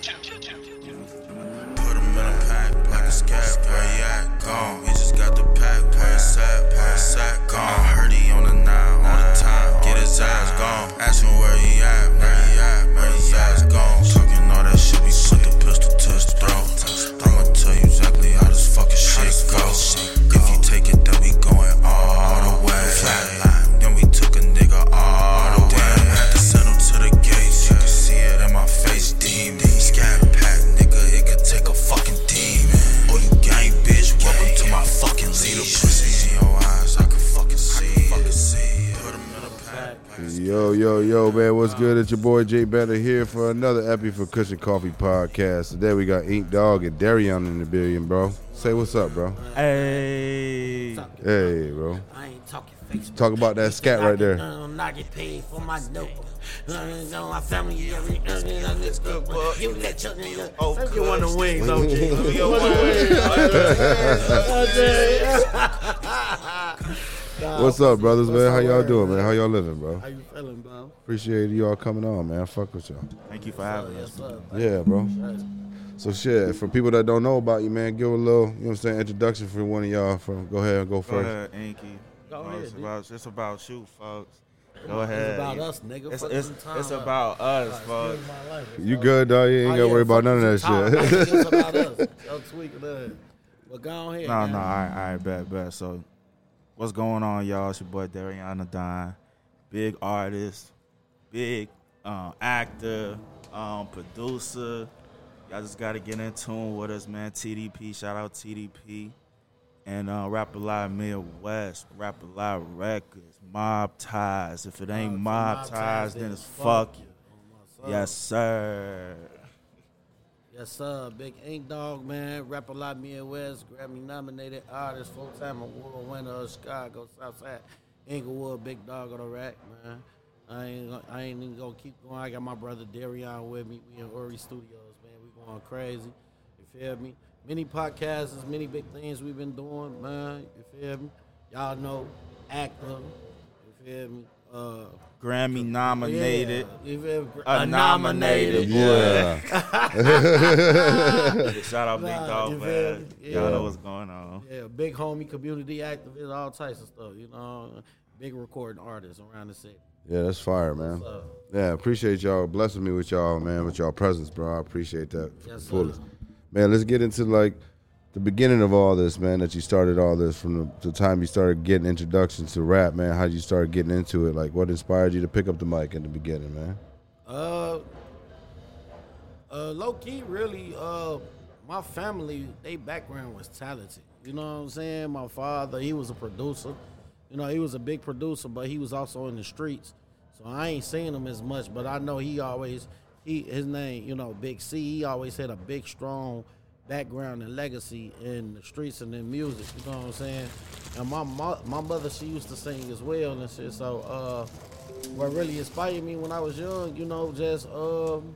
Put him in a pack, like a scat. Where he at? Gone. He just got the pack. Where it's at? Where it's at? Gone. I heard he on the nine all the time. Get his ass gone. Ask him where he at. Good? It's your boy Jay Better here for another epi for Kush and Coffee Podcast. Today we got Ink Dawg and Darrion in the billion, bro. Say what's up, bro. Hey. Hey, bro. I ain't talking Facebook. Talk about that scat right there. Um, I get paid for my dope. Know my family every uh, this good. You let your nigga. Oh, Let me cuz. get one of the wings, OG. What's up, brothers, man? How y'all doing, man? How y'all living, bro? How you feeling, bro? Appreciate y'all coming on, man. Fuck with y'all. Thank you for having us. Yeah, bro. So shit, for people that don't know about you, man, give a little, you know what I'm saying, introduction for one of y'all. From go ahead and go Go first. ahead, Inky. Go ahead, it's dude. about it's about you, folks. Go ahead. It's about us, nigga. It's, Fuck it's, it's about us, folks. Excuse You bro. good, dog? You ain't Oh, gotta yeah, worry about none of that time. shit. It's about us. Yo, tweaking that. But go ahead. No, man. no, all right, all right, bet, bet. So, what's going on, y'all? It's your boy Darrion Da Don, big artist, big um, actor, um, producer. Y'all just gotta get in tune with us, man. TDP, shout out TDP, and uh, Rap a Lot Midwest, Rap a Lot Records, Mob Ties. If it ain't Uh, Mob, Mob Ties, Ties, then it's fuck you. you. My son. Yes, sir. Yes, sir. Big Ink Dawg, man. Rap a lot Midwest. Grammy nominated artist, full time award winner of Chicago, Southside, Inglewood, Big Dog on the rack, man. I ain't, gonna- I ain't even gonna keep going. I got my brother Darrion with me. We in Ori Studios, man. We going crazy. You feel me? Many podcasts, many big things we've been doing, man. You feel me? Y'all know, actor. You feel me? Uh, Grammy nominated. Yeah, you feel? A nominated. yeah. Shout out Big Nah, Dog, you feel man. me? Y'all know what's going on. Yeah, big homie, community activist, all types of stuff. You know, big recording artists around the city. Yeah, that's fire, man. Yeah, appreciate y'all blessing me with y'all, man, with y'all presence, bro. I appreciate that Yes, fullest. sir. Man, let's get into like the beginning of all this, man. That you started all this from the, the time you started getting introductions to rap, man. How you started getting into it? Like, what inspired you to pick up the mic in the beginning, man? uh, uh, low key, really, uh, my family, they background was talented. You know what I'm saying? My father, he was a producer. You know, he was a big producer, but he was also in the streets. So I ain't seen him as much, but I know he always he his name, you know, Big C. He always had a big, strong background and legacy in the streets and in music. You know what I'm saying? And my my mother, she used to sing as well and shit. So uh, what really inspired me when I was young, you know, just um,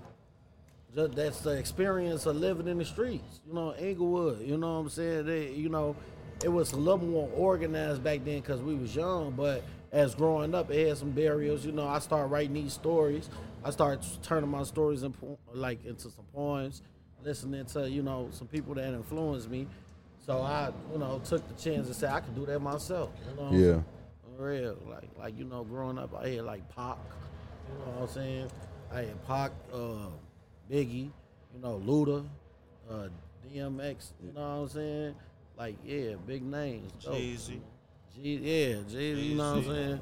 just that's the experience of living in the streets. You know, Inglewood. You know what I'm saying? They, you know, it was a little more organized back then because we was young. But as growing up, it had some barriers. You know, I started writing these stories. I started turning my stories in, like into some poems, listening to you know some people that influenced me. So I, you know, took the chance and said I could do that myself. You know, Yeah. For real, like like you know, growing up, I had like Pac. You know what I'm saying? I had Pac, uh, Biggie, you know, Luda, uh, DMX. You know what I'm saying? Like yeah, big names. dope. Jeezy. G, yeah, Jeezy. You know what I'm saying?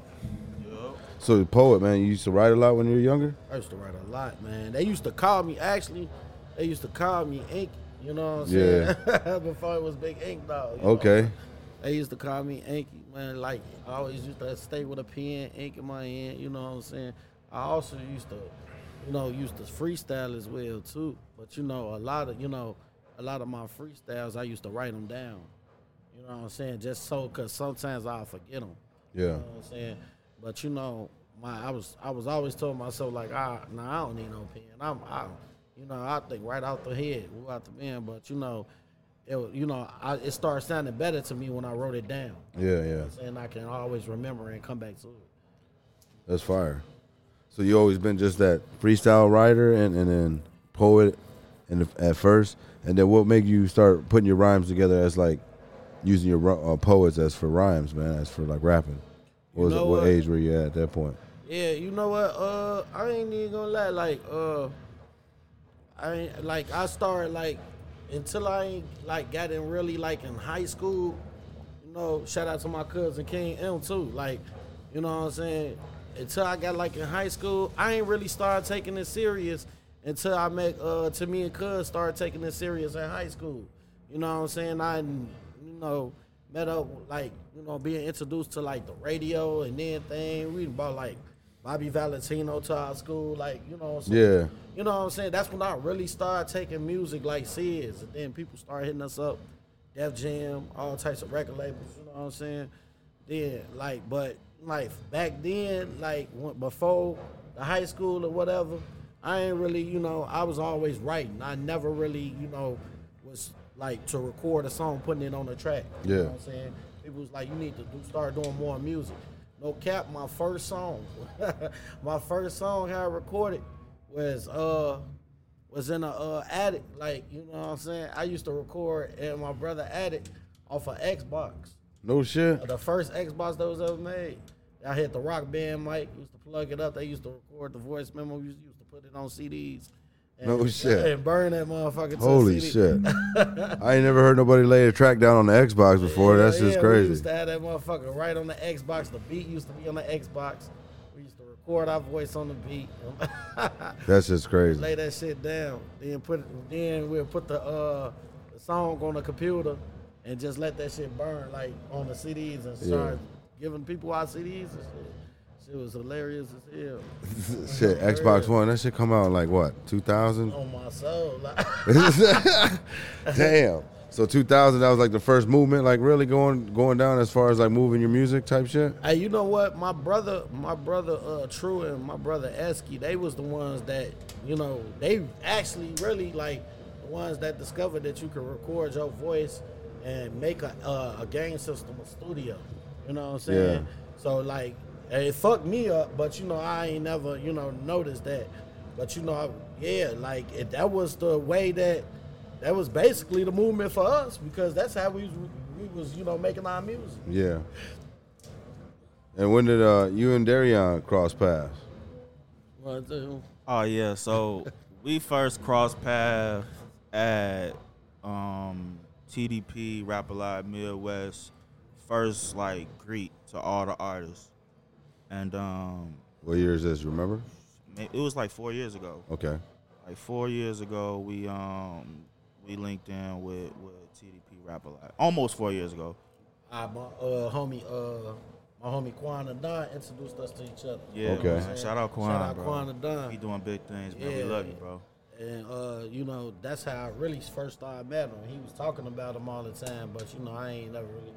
So, the poet, man, you used to write a lot when you were younger. I used to write a lot, man. They used to call me actually. They used to call me Ink. You know what I'm saying? Before it was Big Ink Dawg. you know? Okay. They used to call me Inky, man. Like I always used to stay with a pen, ink in my hand. You know what I'm saying? I also used to, you know, used to freestyle as well too. But you know, a lot of you know, a lot of my freestyles, I used to write them down. You know what I'm saying? Just so, cause sometimes I'll forget them. You Yeah. know what I'm saying? But you know, my I was I was always telling myself like, ah, nah, I don't need no pen. I'm, I, you know, I think right out the head, out the pen. But you know, it, you know, I, it started sounding better to me when I wrote it down. Yeah, yeah. And I can always remember and come back to it. That's fire. So you always been just that freestyle writer and, and then poet and at first, and then what made you start putting your rhymes together as like using your uh, poets as for rhymes, man, as for like rapping? What, was it, what what? age were you at at that point? Yeah, you know what? Uh, I ain't even gonna lie. Like, uh, I like I started like until I like got in really like in high school. You know, shout out to my cousin King M too. Like, you know what I'm saying? Until I got like in high school, I ain't really started taking it serious until I met uh to me and Cuz started taking it serious in high school. You know what I'm saying? I you know met up like you know being introduced to like the radio and then thing. We bought like Bobby Valentino to our school, like you know what I'm saying? Yeah. You know what I'm saying? That's when I really started taking music like serious. And then people started hitting us up, Def Jam, all types of record labels, you know what I'm saying? Then like but like back then, like when, before the high school or whatever, I ain't really, you know, I was always writing. I never really, you know, was like to record a song, putting it on a track. You Yeah. know what I'm saying? People was like, you need to do, start doing more music. No cap, my first song, my first song I recorded was uh was in a uh attic. Like, you know what I'm saying? I used to record in my brother attic off of Xbox. No shit. The first Xbox that was ever made. I hit the rock band mic, used to plug it up. They used to record the voice memo. Used used to put it on CDs. And, No shit. And burn that motherfucker Holy shit! I ain't never heard nobody lay a track down on the Xbox before. That's Yeah, just crazy. We used to have that motherfucker right on the Xbox. The beat used to be on the Xbox. We used to record our voice on the beat. That's just crazy. Lay that shit down. Then put it, then we'll put the uh the song on the computer and just let that shit burn like on the CDs and start giving people our CDs and shit. Shit was hilarious as hell. shit, Xbox One. That shit come out like what? 2000? On my soul. Like, Damn. So 2000, that was like the first movement, like really going going down as far as like moving your music type shit. Hey, you know what? My brother, my brother uh True and my brother Esky, they was the ones that, you know, they actually really like the ones that discovered that you could record your voice and make a uh, a game system, a studio. You know what I'm saying? Yeah. So like it fucked me up, but you know, I ain't never, you know, noticed that. But you know, I, yeah, like it, that was the way that that was basically the movement for us because that's how we was, we was, you know, making our music. Yeah. And when did uh, you and Darrion cross paths? One, two. Oh yeah, so we first crossed paths at um, TDP Rap a Lot Midwest. First like greet to all the artists, and um, What year is this? Remember? it was like four years ago. Okay. Like four years ago, we um we linked in with with TDP Rap a Lot. Almost four years ago. Uh, my uh, homie, uh, my homie Quan and Don introduced us to each other. Yeah. Okay. man. Shout out Quan, Shout out bro. Quan and Don. He doing big things, man. Yeah. We love you, bro. And uh, you know, that's how I really first started met him. He was talking about him all the time, but you know, I ain't never really.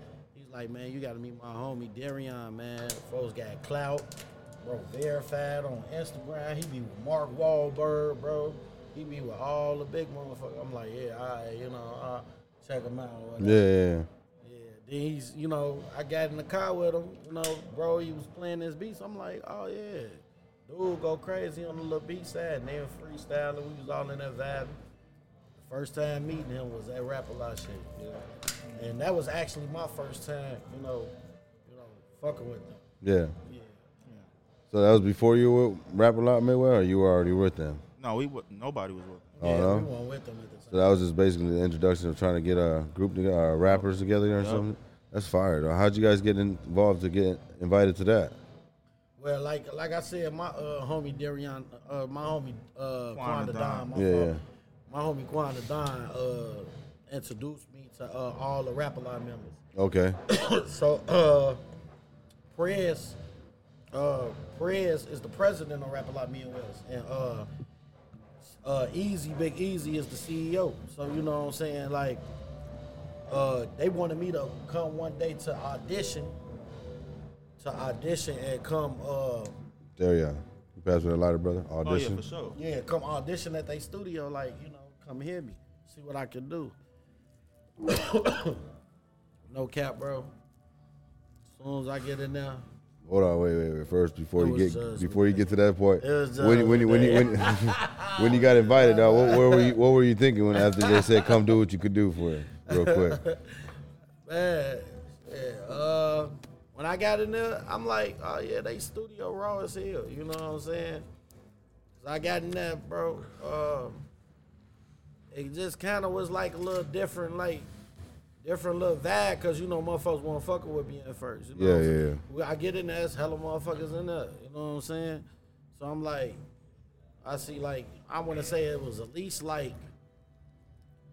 He's like, man, you got to meet my homie Darrion, man. Folks got clout, bro. Verified on Instagram. He be with Mark Wahlberg, bro. He be with all the big motherfuckers. I'm like, yeah, all right, you know, uh, check him out. Yeah, yeah, yeah. Yeah, then he's, you know, I got in the car with him, you know, bro, he was playing his beats. I'm like, oh yeah, dude, go crazy on the little beat side. And then freestyling, we was all in that vibe. The first time meeting him was at Rap a Lot shit, you know. And that was actually my first time, you know, you know, fucking with them. Yeah. Yeah. So that was before you were Rap a Lot Midway, or you were already with them? No, we wa- nobody was with him. Oh, yeah, no? we weren't with them at the time. So that was just basically the introduction of trying to get a group together, uh, rappers together or Yup. something. That's fire. Though. How'd you guys get involved to get invited to that? Well, like like I said, my uh, homie Darrion, uh, my homie uh, Quanda Quanda Don. Don, my, Yeah, yeah. my homie Quanda Don uh, introduced me to uh, all the Rap a Lot members. Okay. so uh Prez uh Prez is the president of Rap a Lot Me and uh uh Easy Big Easy is the CEO. So you know what I'm saying like uh they wanted me to come one day to audition to audition and come uh There you are. You passed with a lighter, brother. Oh yeah, Audition. for sure. yeah, come audition at their studio like, you know, come hear me. See what I can do. no cap, bro. As soon as I get in there, Hold on, wait, wait, wait. First, before you get before you get to that point, when you- when you when you when, when you got invited, though, what, what were you what were you thinking when after they said come do what you could do for it, real quick? Man, yeah. Uh, when I got in there, I'm like, oh yeah, they studio raw as hell. You know what I'm saying? I got in there, bro. Um, it just kind of was like a little different, like different little vibe, cause you know motherfuckers want to fucking with me at first. You know Yeah, what I'm yeah, saying? I get in there, it's hella motherfuckers in there. You know what I'm saying? So I'm like, I see like I want to say it was at least like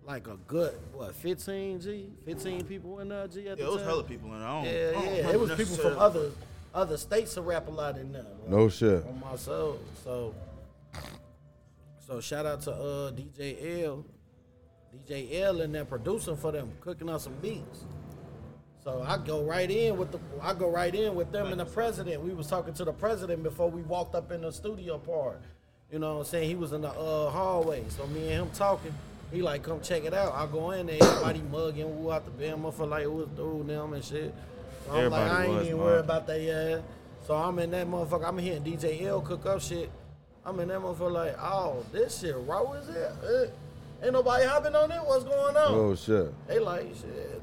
like a good what 15 G 15 people in there G at Yeah, the it was time. hella people in there. I don't- Yeah, I don't yeah. It was people from other other states to rap a lot in there. bro. No shit. On my soul. So so shout out to uh DJ L. DJ L and that producing for them, cooking up some beats. So I go right in with the I go right in with them and the president. We was talking to the president before we walked up in the studio part. You know what I'm saying? He was in the uh, hallway. So me and him talking. He like, come check it out. I go in there, everybody mugging, woo out the band, motherfucker like was doing them and shit. So I'm like, I ain't even worried about that yeah. So I'm in that motherfucker. I'm hearing DJ L cook up shit. I'm in that motherfucker like, oh, this shit raw as hell. Eh, Ain't nobody hopping on it. What's going on? Oh shit. They like shit.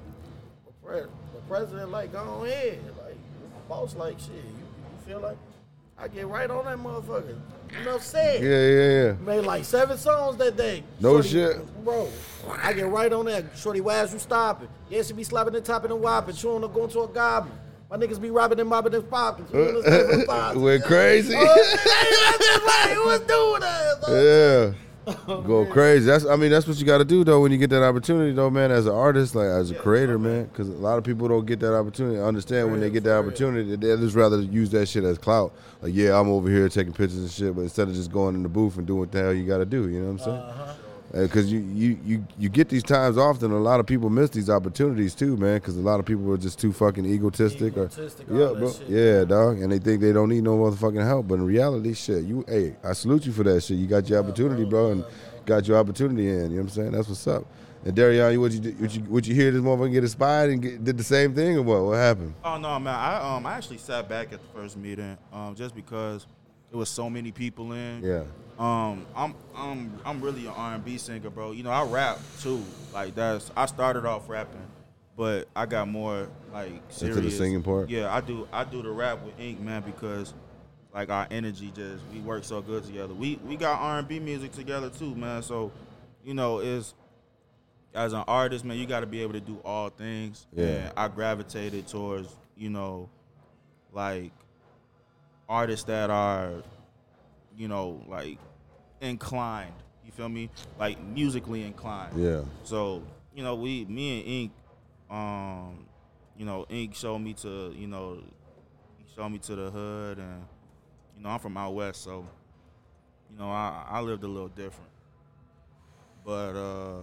The, pre- the president like go ahead. Like the boss like shit. You, you feel like I get right on that motherfucker. You know what I'm saying? Yeah, yeah, yeah. Made like seven songs that day. No shit. bro. I get right on that. Shorty, why is you stopping? Yeah, she be slapping and topping and whopping, chewing or going to a goblin. My niggas be robbing and mobbing and popping. Uh, We're crazy. Oh, was doing that? Yeah. Oh, Go crazy. That's I mean that's what you got to do though when you get that opportunity though, man. As an artist, like as a creator, man, because a lot of people don't get that opportunity. Understand when they get that opportunity, they just rather use that shit as clout. Like, yeah, I'm over here taking pictures and shit, but instead of just going in the booth and doing what the hell you got to do, you know what I'm saying? Uh-huh. Because you, you you you get these times often. A lot of people miss these opportunities too, man. Because a lot of people are just too fucking egotistic. Egotistic, or, yeah, bro. shit. Yeah, dog. And they think they don't need no motherfucking help. But in reality, shit, you, hey, I salute you for that shit. You got your opportunity, bro, and got your opportunity in. You know what I'm saying? That's what's up. And Darrion, you what you what you what you hear this motherfucker get inspired and get, did the same thing or what? What happened? Oh no, man! I um I actually sat back at the first meeting, um, just because there was so many people in. Yeah. Um, I'm I'm I'm really an R&B singer, bro. You know, I rap too. Like that's I started off rapping, but I got more like serious. the singing part? Yeah, I do. I do the rap with Ink, man, because like our energy just we work so good together. We we got R&B music together too, man. So, you know, is as an artist, man, you got to be able to do all things. Yeah. And I gravitated towards, you know, like artists that are, you know, like inclined. You feel me? Like musically inclined. Yeah. So, you know, we me and Ink, um, you know, Ink showed me to, you know, he showed me to the hood and you know, I'm from out west, so you know, I, I lived a little different. But uh,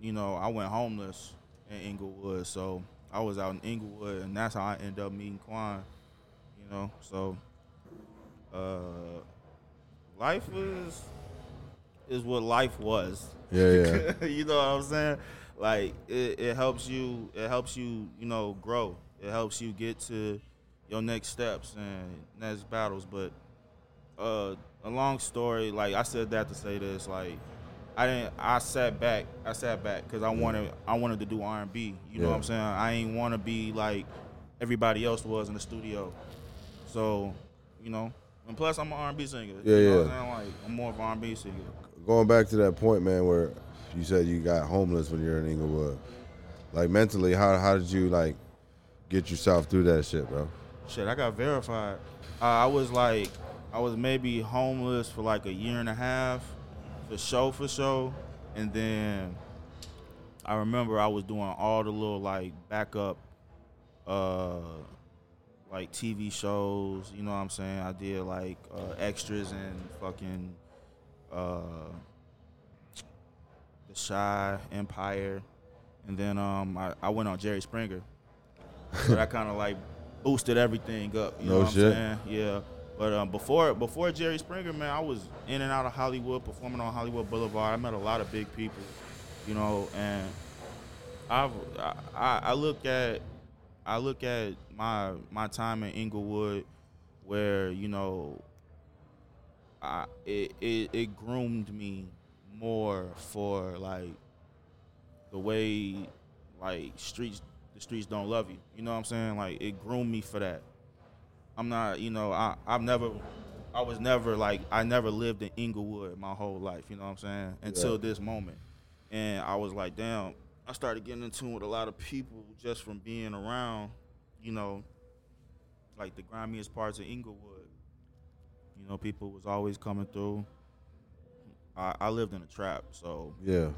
you know, I went homeless in Inglewood, so I was out in Inglewood and that's how I ended up meeting Quan. You know, so uh life is is what life was. Yeah, yeah. you know what I'm saying? Like it, it helps you. It helps you. You know, grow. It helps you get to your next steps and next battles. But uh, a long story. Like I said that to say this. Like I didn't. I sat back. I sat back because I wanted. I wanted to do R&B. You know what I'm saying? I ain't want to be like everybody else was in the studio. So, you know. And plus, I'm an R&B singer. Yeah, you know yeah. I'm? Like I'm more of an R&B singer. Going back to that point, man, where you said you got homeless when you're in Inglewood. Like mentally, how how did you like get yourself through that shit, bro? Shit, I got verified. Uh, I was like, I was maybe homeless for like a year and a half, for show for show, and then I remember I was doing all the little like backup, uh, like TV shows. You know what I'm saying? I did like uh, extras and fucking, uh, the Chi Empire, and then um I, I went on Jerry Springer. so that kind of like boosted everything up. You No know what shit. I'm saying? Yeah. But um, before before Jerry Springer, man, I was in and out of Hollywood, performing on Hollywood Boulevard. I met a lot of big people, you know, and I've, I I I look at I look at my my time in Inglewood, where you know I it, it it groomed me more for like the way like streets the streets don't love you. You know what I'm saying? Like it groomed me for that. I'm not, you know, I I've never I was never like I never lived in Inglewood my whole life, you know what I'm saying? Until Yeah. this moment. And I was like, damn, I started getting in tune with a lot of people just from being around, you know, like the grimiest parts of Inglewood. You know, people was always coming through. I, I lived in a trap, so Yeah. you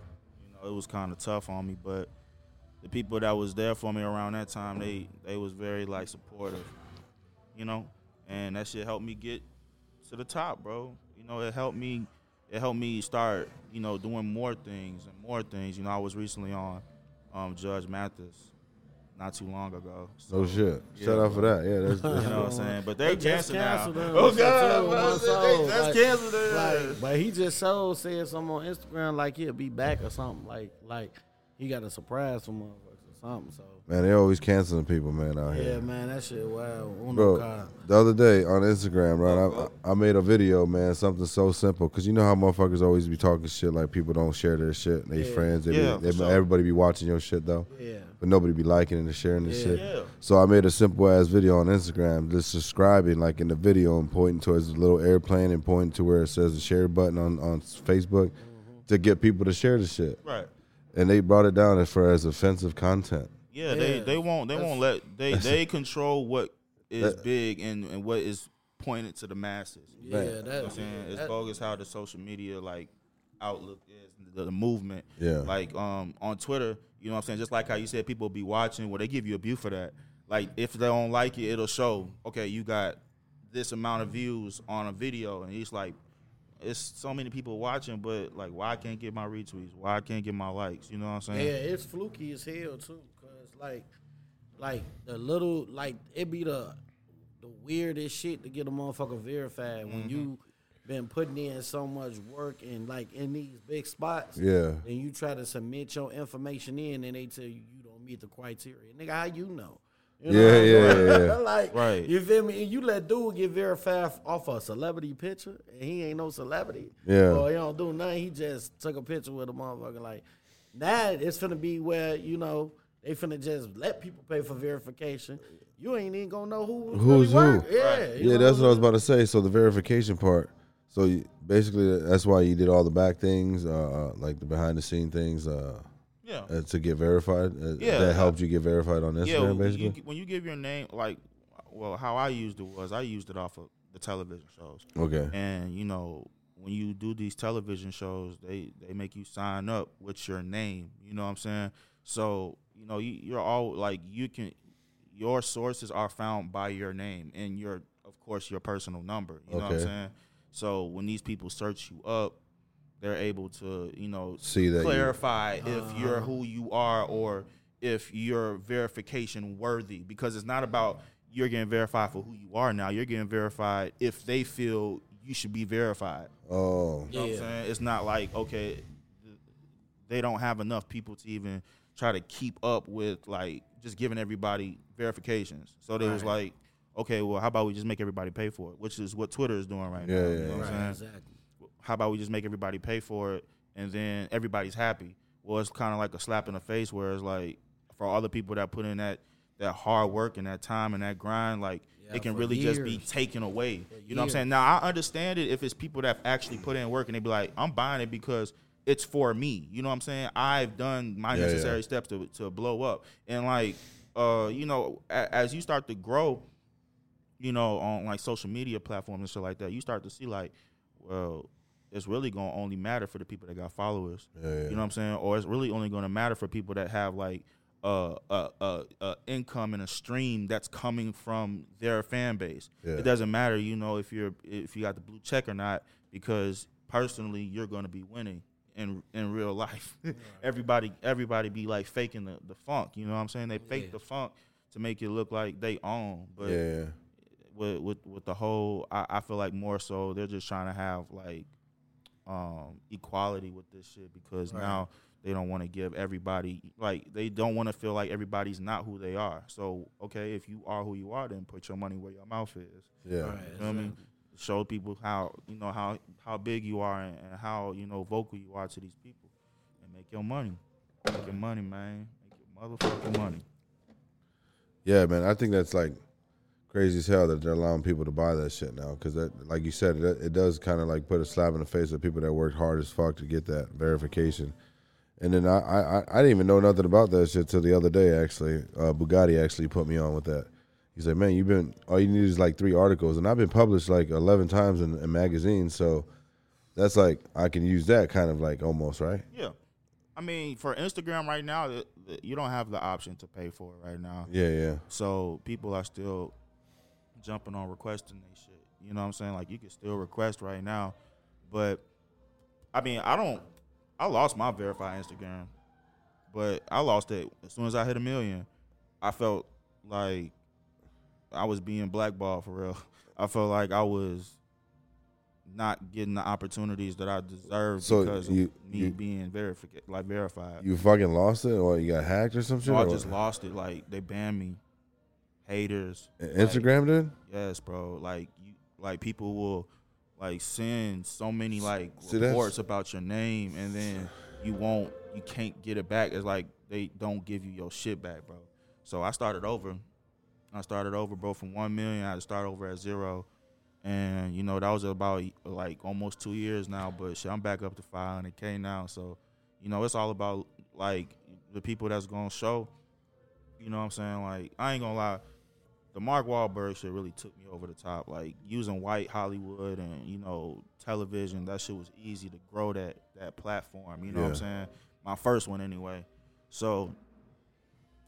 know it was kind of tough on me. But the people that was there for me around that time, they they was very like supportive, you know, and that shit helped me get to the top, bro. You know, it helped me. It helped me start, you know, doing more things and more things. You know, I was recently on um, Judge Mathis not too long ago. No shit. Yeah, Shout out for that. Yeah, that's, You know what I'm saying? But They they're just canceled now. canceled him. Oh God, too, bro, they soul. just Like- canceled him. Like, but he just so said something on Instagram like he'll be back or something. Like, like he got a surprise for motherfuckers or something. So man, they always canceling people, man, out yeah, here. Yeah, man, that shit wow. Uno Bro, car. the other day on Instagram, right? I, I made a video, man, something so simple. Cause you know how motherfuckers always be talking shit like people don't share their shit. They Yeah. friends, they Yeah, be, they, for sure. everybody be watching your shit though, Yeah, but nobody be liking and sharing this Yeah. shit. Yeah. So I made a simple ass video on Instagram, just subscribing like in the video and pointing towards the little airplane and pointing to where it says the share button on on Facebook Mm-hmm. to get people to share the shit. Right. And they brought it down as far as offensive content. Yeah, they Yeah. they won't they won't let they they control what is That- big and, and what is pointed to the masses. You yeah, Man. know what that, I'm saying it's that- bogus how the social media like outlook is the, the movement. Yeah. Like um on Twitter, you know what I'm saying? Just like how you said people be watching, well they give you a view for that. Like if they don't like it, it'll show, okay, you got this amount of views on a video and he's like it's so many people watching, but like why I can't get my retweets? Why I can't get my likes? You know what I'm saying? Yeah, it's fluky as hell too. Cause like, like the little like it be the the weirdest shit to get a motherfucker verified when mm-hmm. you been putting in so much work and like in these big spots. Yeah. And you try to submit your information in, and they tell you you don't meet the criteria. Nigga, how you know? You Yeah, what I'm yeah, saying? yeah. like, Right. You feel me? And you let dude get verified off a celebrity picture, and he ain't no celebrity. Yeah. Or he don't do nothing. He just took a picture with a motherfucker. Like, now it's finna be where you know they finna just let people pay for verification. You ain't even gonna know who Who's really who. work. Yeah, you Yeah, that's what I was about to say. So the verification part. So you, basically, that's why you did all the back things, uh, uh, like the behind the scene things, uh, Yeah. uh, to get verified. Uh, Yeah. that helped you get verified on Instagram, yeah, basically. you, when you give your name, like, well, how I used it was I used it off of the television shows, okay. and you know, when you do these television shows, they they make you sign up with your name. You know what I'm saying? So you know, you, you're all like you can, your sources are found by your name and your, of course, your personal number. You know what I'm saying? So when these people search you up, they're able to, you know, See that you- clarify if uh-huh. you're who you are or if you're verification worthy. Because it's not about you're getting verified for who you are now. You're getting verified if they feel you should be verified. Oh, you know what i'm Yeah. saying? It's not like okay they don't have enough people to even try to keep up with like just giving everybody verifications. So they was like okay well how about we just make everybody pay for it which is what twitter is doing right Yeah, now yeah, you know what Right, i'm saying? Exactly. How about we just make everybody pay for it and then everybody's happy? Well, it's kind of like a slap in the face where it's like for all the people that put in that that hard work and that time and that grind, like Yeah, it can for really just be taken away. You know what I'm saying? Now I understand it if it's people that actually put in work and they be like, I'm buying it because it's for me. You know what I'm saying? I've done my Yeah, necessary yeah. steps to to blow up. And like uh, you know, a, as you start to grow, you know, on like social media platforms and shit like that, you start to see like, well, it's really gonna only matter for the people that got followers. Yeah, yeah. You know what I'm saying? Or it's really only gonna matter for people that have like uh, a, a, a income and a stream that's coming from their fan base. Yeah. It doesn't matter, you know, if you're if you got the blue check or not, because personally you're gonna be winning in in real life. everybody everybody be like faking the, the funk. You know what I'm saying? They fake Yeah. the funk to make it look like they own, but yeah. with with with the whole I, I feel like more so they're just trying to have like um equality with this shit because Right. now they don't want to give everybody like they don't want to feel like everybody's not who they are. So okay, if you are who you are, then put your money where your mouth is. Yeah. Right, You know what I mean? show people how you know how how big you are and, and how you know vocal you are to these people, and make your money, make your money, man, make your motherfucking money. Yeah, man. I think that's like crazy as hell that they're allowing people to buy that shit now. Because that, like you said, it, it does kind of like put a slap in the face of people that worked hard as fuck to get that verification. And then I, I, I didn't even know nothing about that shit till the other day. Actually, uh, Bugatti actually put me on with that. He's like, "Man, you've been all you need is like three articles, and I've been published like eleven times in, in magazines. So that's like I can use that kind of like almost right. Yeah, I mean for Instagram right now, you don't have the option to pay for it right now. Yeah, yeah, So people are still jumping on requesting they shit. You know what I'm saying? Like you can still request right now, but I mean I don't. I lost my verified Instagram, but I lost it as soon as I hit a million. I felt like I was being blackballed for real. I felt like I was not getting the opportunities that I deserved So because you- of me you- being verified, like verified. You fucking lost it, or you got hacked or some shit. So I just lost it. Like they banned me. Haters. like, Instagram did. yes, bro. Like you, like people will like send so many like See, reports about your name, and then you won't, you can't get it back. It's like they don't give you your shit back, bro. So I started over. I started over, bro, from one million. I had to start over at zero, and you know that was about like almost two years now. But shit, I'm back up to 500k now. So, you know, it's all about like the people that's gonna show. You know what I'm saying? Like I ain't gonna lie, the Mark Wahlberg shit really took me over the top. Like using white Hollywood and you know television, that shit was easy to grow that that platform. You know what I'm saying? My first one anyway. So,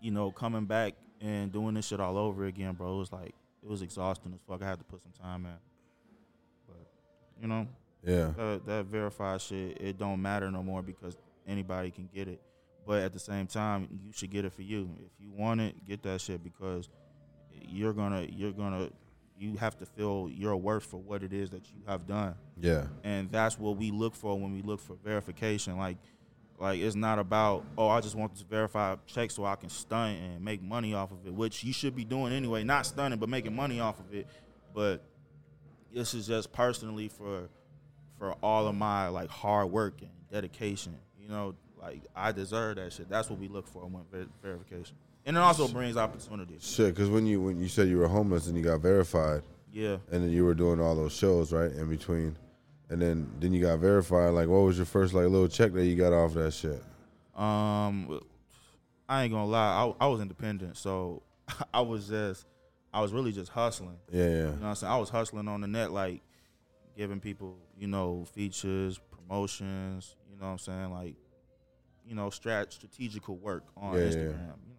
you know, coming back and doing this shit all over again, bro, it was like it was exhausting as fuck. I had to put some time in. But you know, Yeah, that, that verified shit, it don't matter no more because anybody can get it. But at the same time, you should get it for you. If you want it, get that shit because you're gonna you're gonna you have to feel your worth for what it is that you have done. yeah, And that's what we look for when we look for verification. Like like it's not about, oh, I just want this verified check so I can stunt and make money off of it, which you should be doing anyway, not stunning but making money off of it. But this is just personally for for all of my like hard work and dedication. You know, like I deserve that shit. That's what we look for when ver- verification, and it also brings opportunities. shit. Because when you when you said you were homeless and you got verified, Yeah, and then you were doing all those shows right in between, and then then you got verified. Like, what was your first like little check that you got off that shit? Um, I ain't gonna lie, I, I was independent, so I was just, I was really just hustling. Yeah, yeah, You know what I'm saying? I was hustling on the net, like giving people, you know, features, promotions. You know what I'm saying? Like, you know, strat strategical work on Yeah, yeah. Instagram. Know,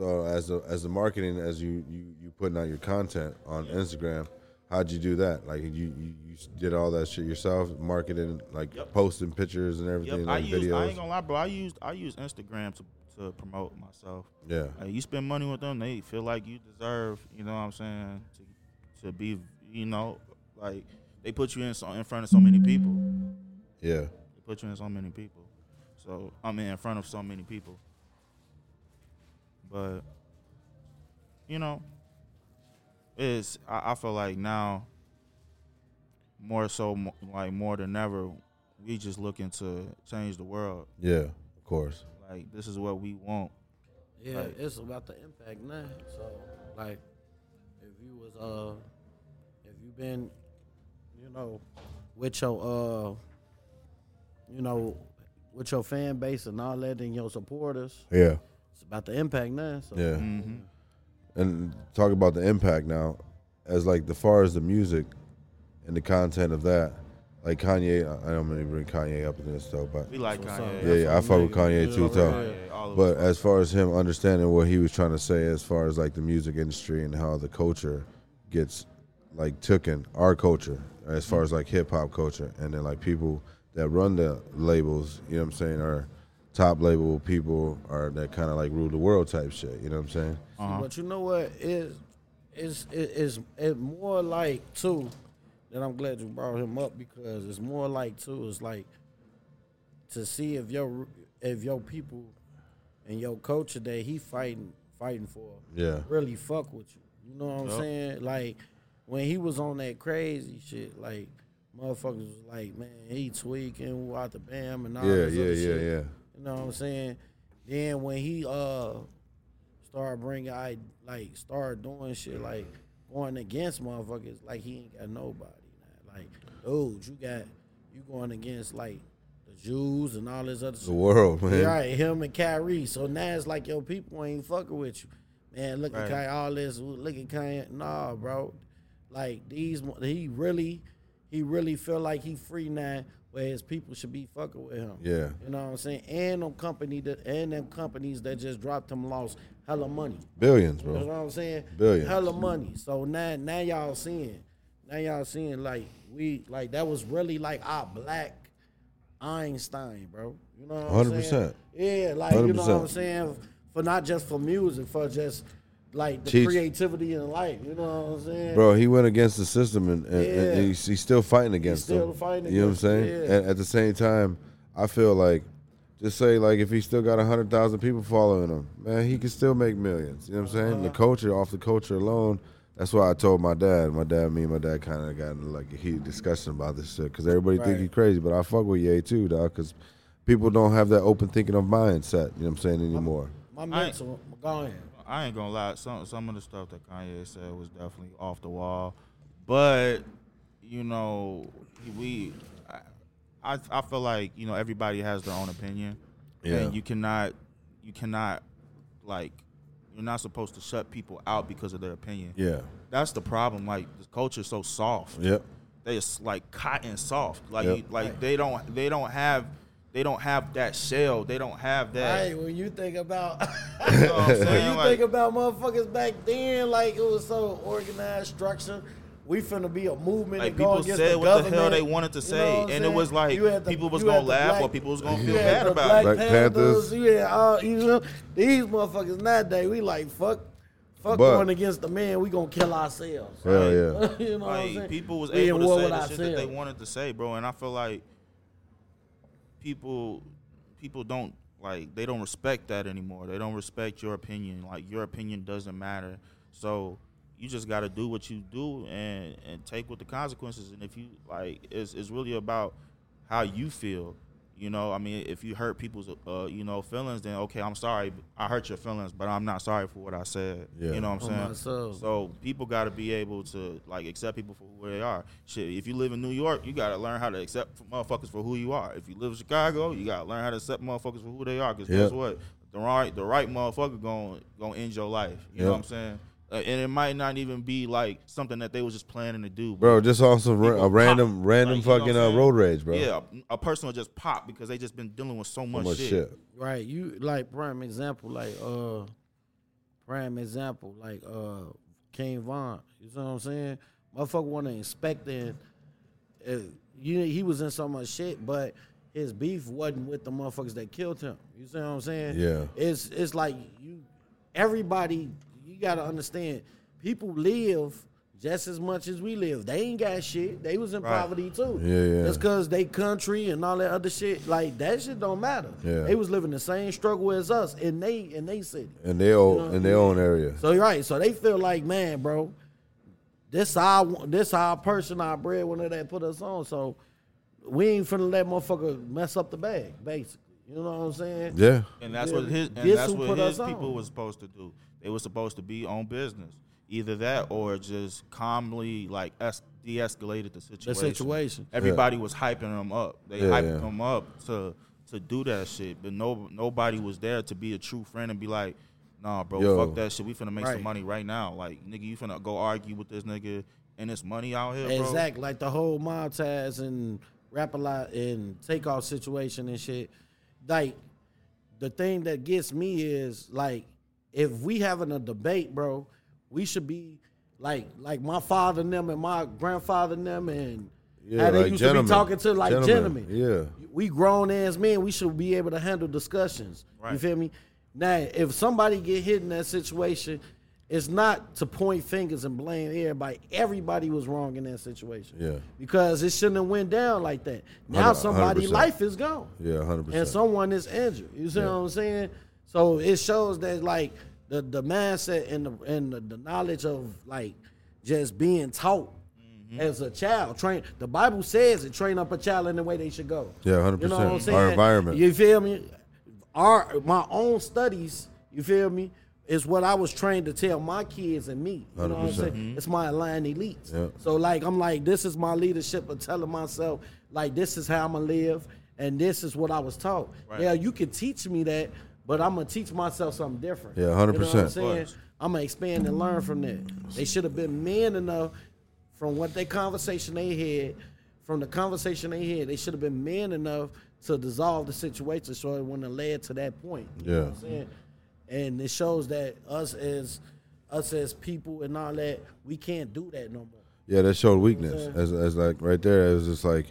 So as the as the marketing, as you you you putting out your content on Instagram, how'd you do that? Like you you, you did all that shit yourself, marketing, like Yep. posting pictures and everything, yep. I like used, videos. I ain't gonna lie, bro. I used, I used Instagram to to promote myself. yeah, Like, you spend money with them, they feel like you deserve. You know what I'm saying? To to be, you know, like they put you in so, in front of so many people. yeah, They put you in so many people. So I mean, in front of so many people. But you know, it's I, I feel like now more so like more than ever, we just looking to change the world. yeah. Of course. Like this is what we want. Yeah, Like- it's about the impact now. So, like, if you was uh, if you been, you know, with your uh, you know, with your fan base and all that, and your supporters, Yeah, it's about the impact now. So, yeah. hmm And talk about the impact now, as like the far as the music and the content of that. Like Kanye, I I don't really bring Kanye up in this though, but We like That's Kanye. Yeah, yeah, I fuck with Kanye too, know, too. yeah. Kanye, all of But as far as him understanding what he was trying to say, as far as like the music industry and how the culture gets like taken, our culture, as far as like hip hop culture, and then like people that run the labels, you know what I'm saying, are top label people, are that kind of like rule the world type shit. You know what I'm saying? Uh-huh. But you know what is is is it more like too that I'm glad you brought him up because it's more like too it's like to see if your if your people and your culture that he fighting fighting for Yeah, really fuck with you. You know what I'm Yup. saying? Like when he was on that crazy shit, like motherfuckers was like, man, he tweaking out the bam and all Yeah, this yeah, other yeah, shit. yeah. You know what I'm saying? Then when he uh started bringing, I like started doing shit like going against motherfuckers, like he ain't got nobody. Now. Like, dude, you got you going against like the Jews and all this other The shit. world, man. Right, him and Kyrie. So now it's like yo, people ain't fucking with you, man. Look Right. at Kyrie, all this. Look at Kyrie. Nah, bro. Like these, he really, he really feel like he free now, where his people should be fucking with him. Yeah. you know what I'm saying. And them company that, and them companies that just dropped him lost hella money. Billions, bro. You know what I'm saying? Billions. Hella money. So now, now y'all seeing, now y'all seeing like we like that was really like our black Einstein, bro. You know what I'm 100%. saying? Yeah, like you know what I'm saying? For not just for music, for just like the creativity in life. You know what I'm saying? Bro, he went against the system and, and, Yeah. and he's, he's still fighting against still them. fighting you know what I'm saying? yeah. And at the same time, I feel like just say like if he still got hundred thousand people following him, man, he can still make millions. You know what I'm saying? Uh-huh. The culture, off the culture alone. That's why I told my dad. My dad, me and my dad, kind of got in like a heated discussion about this shit because everybody think Right. he crazy, but I fuck with Ye too, dog. Because people don't have that open thinking of mindset. You know what I'm saying anymore? My I- mental, go ahead. I ain't gonna lie. Some some of the stuff that Kanye said was definitely off the wall, but you know, we. I I feel like you know everybody has their own opinion, Yeah. and you cannot you cannot like you're not supposed to shut people out because of their opinion. Yeah. That's the problem. Like the culture's so soft. Yep. They just like cotton soft. Like Yep. you- like they don't they don't have they don't have that shell. They don't have that. Hey, when you think about You know what when you Like- think about motherfuckers back then, like it was so organized, structure. We finna be a movement. Like and go people against said the what the hell they wanted to You know say, what and it was like the- people was gonna laugh black- or people was gonna you feel had bad the about Black it. Black Panthers. Panthers. You had all, you know, these motherfuckers nowadays. We like fuck, fuck But- going against the man. We gonna kill ourselves. Hell yeah. you know what I'm Like saying? people was We able to say with the shit that they wanted to say, bro, and I feel like people people don't like they don't respect that anymore. They don't respect your opinion. Like your opinion doesn't matter. So you just got to do what you do and and take with the consequences. And if you like, it's it's really about how you feel. You know, I mean, if you hurt people's, uh, you know, feelings, then okay, I'm sorry. I hurt your feelings, but I'm not sorry for what I said. Yeah. You know what I'm saying? my. So people got to be able to like accept people for who they are. Shit, if you live in New York, you got to learn how to accept motherfuckers for who you are. If you live in Chicago, you got to learn how to accept motherfuckers for who they are. Because Yep. guess what? The right, the right motherfucker going gonna end your life. You know what I'm saying? Uh, and it might not even be like something that they was just planning to do. Bro, just on some ra- a random, pop. random Like, you know fucking uh, road rage, bro. Yeah, a person will just pop because they just been dealing with so So much, much shit. shit. Right. You like prime example, like uh prime example, like uh King Von. You know what I'm saying? Motherfucker wanna inspect and uh, you he was in so much shit, but his beef wasn't with the motherfuckers that killed him. You see what I'm saying? Yeah. It's it's like you everybody you gotta understand people live just as much as we live. They ain't got shit. They was in Right. poverty too. Yeah, yeah. Just cause they country and all that other shit, like that shit don't matter. Yeah. They was living the same struggle as us in they in they city. And they own You know, in their own area. So you're right. So they feel like, man, bro, this our this our person, our breadwinner that put us on. So we ain't finna let motherfucker mess up the bag, basically. You know what I'm saying? Yeah. And that's Yeah, what his and this that's what his people on. was supposed to do. They were supposed to be on business. Either that or just calmly like es- de-escalated the situation. situation. Everybody was hyping them up. They Yeah, hyped yeah. them up to to do that shit, but no nobody was there to be a true friend and be like, "Nah, bro, Yo. fuck that shit. We finna make some money right now. Like, nigga, you finna go argue with this nigga and this money out here, bro." Exactly, like the whole Montaz and rap a lot and takeoff situation and shit. Like the thing that gets me is like if we having a debate, bro, we should be like like my father and them and my grandfather and them and Yeah, how they like used gentlemen. to be talking to like Gentlemen, gentlemen. yeah. We grown ass men, we should be able to handle discussions. You feel me? Now, if somebody get hit in that situation, it's not to point fingers and blame everybody. Everybody was wrong in that situation. Yeah. Because it shouldn't have went down like that. Now Hundred- somebody's life is gone. Yeah, hundred And percent. And someone is injured. You see Yeah. what I'm saying? So it shows that like the, the mindset and the and the, the knowledge of like just being taught as a child. Train the Bible says it train up a child in the way they should go. Yeah, 100%. You know what I'm Our environment. You feel me? Our my own studies, you feel me, is what I was trained to tell my kids and me. You know what I'm 100%. saying? It's my aligned elites. Yeah. So like I'm like, this is my leadership of telling myself, like this is how I'm gonna live and this is what I was taught. Right. Yeah, you can teach me that, but I'm gonna teach myself something different. Yeah, You know what I'm 100%. saying? I'm gonna expand and learn from that. They should have been men enough from what they conversation they had, from the conversation they had, they should have been men enough to dissolve the situation so it wouldn't have led to that point. You know Yeah. what I'm saying? And it shows that us as us as people and all that, we can't do that no more. Yeah, that showed weakness. As, as like right there, it was just like,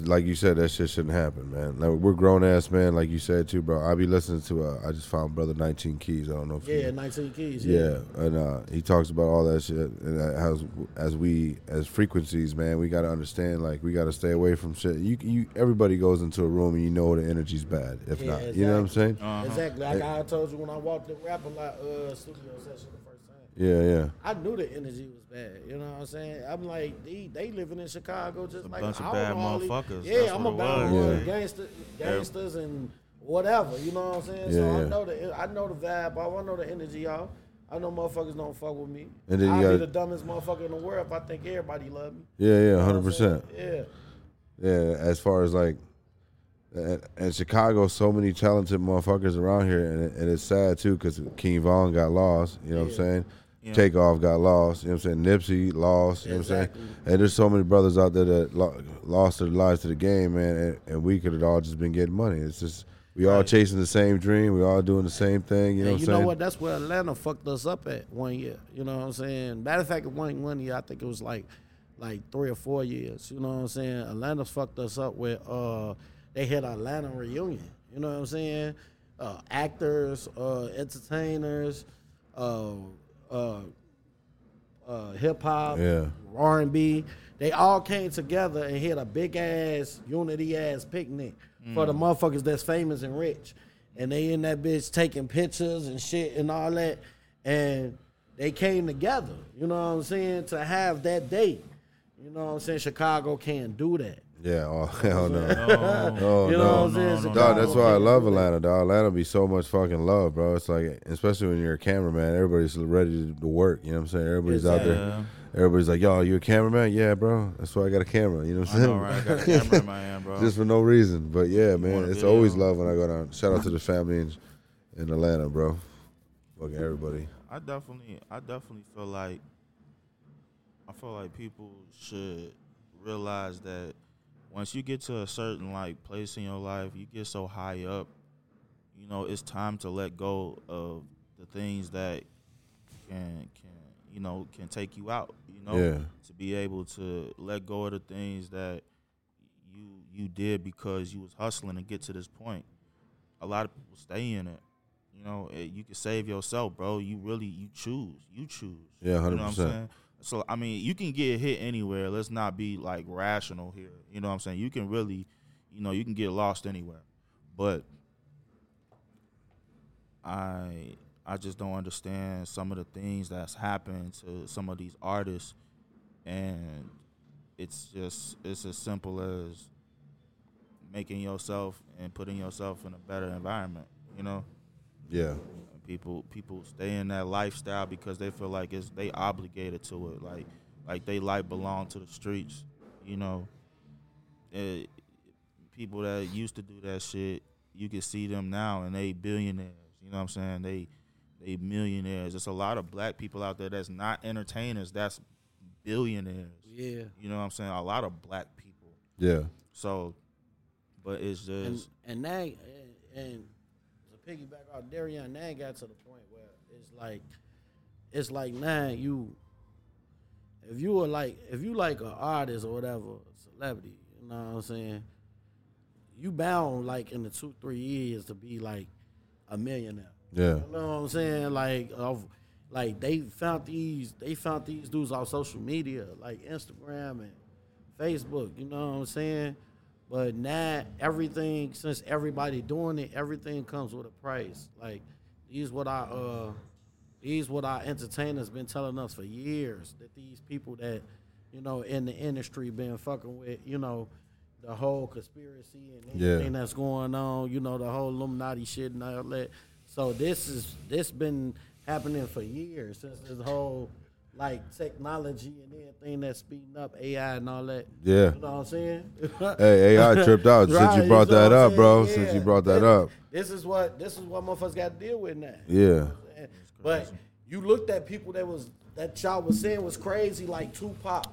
cause like you said, that shit shouldn't happen, man. Like we're grown ass man, like you said too, bro. I be listening to. Uh, I just found brother 19 Keys. I don't know if Yeah, you, 19 keys. yeah, and uh, he talks about all that shit. And uh, as as we as frequencies, man, we gotta understand. Like we gotta stay away from shit. You you everybody goes into a room and you know the energy's bad. If Yeah, not, you know what I'm exactly. saying? Exactly. Like I told you when I walked the rap a lot uh, studio session the first time. Yeah, yeah, I knew the energy was bad. You know what I'm saying? I'm like, they, they living in Chicago just a like bunch of I bad don't know all these- motherfuckers. Yeah, That's I'm what it about Yeah. gangster, gangsters and whatever. You know what I'm saying? so Yeah, I know the I know the vibe. I know the energy, y'all. I know motherfuckers don't fuck with me. And then I'd gotta- be the dumbest motherfucker in the world if I think everybody love me. yeah, yeah, You know hundred percent. Yeah. Yeah, as far as like, and, and Chicago, so many talented motherfuckers around here, and, it, and it's sad too because King Von got lost. You know what I'm saying? Yeah. Takeoff got lost. You know what I'm saying? Nipsey lost. You know what I'm saying? And there's so many brothers out there that lo- lost their lives to the game, man. And, and we could have all just been getting money. It's just we all chasing the same dream. We all doing the same thing. You know And what you I'm know saying? what? That's where Atlanta fucked us up at one year. You know what I'm saying? Matter of fact, one one year, I think it was like like three or four years. You know what I'm saying? Atlanta fucked us up with uh they had Atlanta reunion. You know what I'm saying? Uh, actors, uh, entertainers, uh, uh, hip hop, Yeah. R and B. They all came together and had a big ass unity ass picnic for the motherfuckers that's famous and rich. And they in that bitch taking pictures and shit and all that. And they came together, you know what I'm saying, to have that day. You know what I'm saying? Chicago can't do that. Yeah. Oh hell no. No. Oh You know no. what I'm saying? no, no, Dog, that's why I love. Atlanta, dog. Atlanta be so much fucking love, bro. It's like, especially when you're a cameraman, everybody's ready to work. You know what I'm saying? Everybody's out there. Everybody's like, yo, you a cameraman? Yeah, bro. That's why I got a camera. You know what I'm saying? know, right? I got a camera in my hand, bro. Just for no reason. But yeah, man, it's video? always love when I go down. Shout out to the family in, in Atlanta, bro. Fucking everybody. I definitely, I definitely feel like, I feel like people should realize that once you get to a certain like place in your life, you get so high up, you know, it's time to let go of the things that can can you know can take you out. You know, Yeah. to be able to let go of the things that you you did because you was hustling to get to this point. A lot of people stay in it. You know, you can save yourself, bro. You really you choose. You choose. Yeah, You know 100%. saying? So I mean, you can get hit anywhere. Let's not be like rational here. You know what I'm saying? You can really, you know, you can get lost anywhere. But I I just don't understand some of the things that's happened to some of these artists and it's just it's as simple as making yourself and putting yourself in a better environment, you know? Yeah. And people people stay in that lifestyle because they feel like it's they obligated to it. Like like they life belong to the streets you know? Eh, people that used to do that shit you can see them now and they billionaires you know what i'm saying? They they millionaires. There's a lot of black people out there that's not entertainers that's billionaires. Yeah. you know what i'm saying? A lot of black people. Yeah. so but it's just And and now and, and to piggyback off Darrion, it got to the point where it's like it's like now you if you were like if you like an artist or whatever, celebrity, you know what I'm saying, you bound like in the two, three years to be like a millionaire. Yeah. You know what I'm saying? Like of like they found these they found these dudes on social media, like Instagram and Facebook, you know what I'm saying? But now everything since everybody doing it, everything comes with a price. Like these what I uh these what our entertainers been telling us for years that these people that you know in the industry been fucking with you know the whole conspiracy and Yeah. everything that's going on. You know the whole Illuminati shit and all that. So this is this been happening for years since this whole like technology and everything that's speeding up AI and all that. Yeah. You know what I'm saying? Hey, AI tripped out since you brought know that up, bro. saying? Since you brought that This- up. This is what this is what motherfuckers got to deal with now. Yeah. But you looked at people that was that y'all was saying was crazy, like Tupac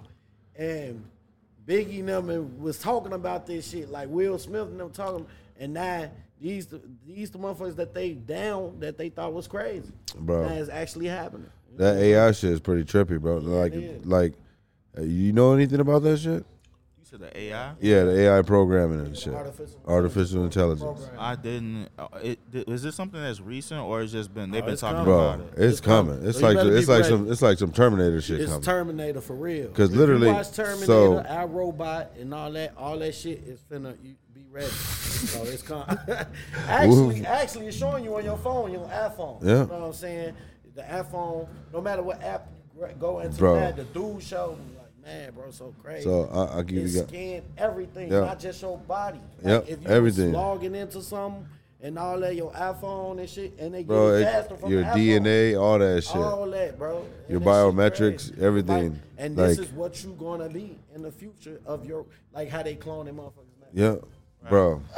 and Biggie and them, and was talking about this shit, like Will Smith and them talking, and now these these the motherfuckers that they down that they thought was crazy, Bro. now it's actually happening. That AI shit is pretty trippy, bro. Like, like, uh, you know anything about that shit? You said the AI? Yeah, the AI programming and shit. Artificial- Artificial intelligence. I didn't. uh, It, th- is this something that's recent, or it's just been they've Oh, been it's talking coming. about Bro, it? it's coming. It's So you like better it's be like ready. some it's like some Terminator shit It's coming. Terminator for real. 'Cause If literally- you watch Terminator, so- our robot, and all that, all that shit is finna you be ready. so it's con- actually, actually, it's showing you on your phone, your iPhone. Yeah. You know what I'm saying? The iPhone, no matter what app you go into, Bro. man, the dude showed me like, man, bro, so crazy. So I, I'll give it you guys. scanned everything, Yeah. not just your body. Yep, if you everything. Logging into something and all that, your iPhone and shit, and they Bro, it- faster from your. DNA, all that shit. All that, bro. Your that biometrics, everything. Like, and this Like- is what you gonna be in the future of your like how they clone them motherfuckers now. Yeah, bro.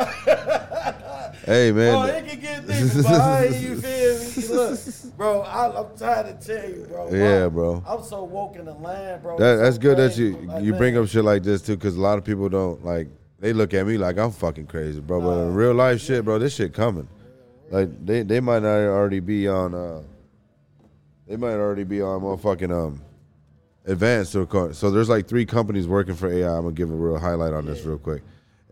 hey man, Oh, it can get deep behind you, feel me? Look, bro, I, I'm trying to tell you, bro. Yeah, I'm- bro. I'm so woke in the land, bro. that, that's so good that you. You bring man, up shit like this too, because a lot of people don't like. They look at me like I'm fucking crazy, bro. But in real life shit, bro, this shit coming. Like they they might not already be on. uh They might already be on motherfucking um. Advanced so so there's like three companies working for AI. I'm gonna give a real highlight on this real quick,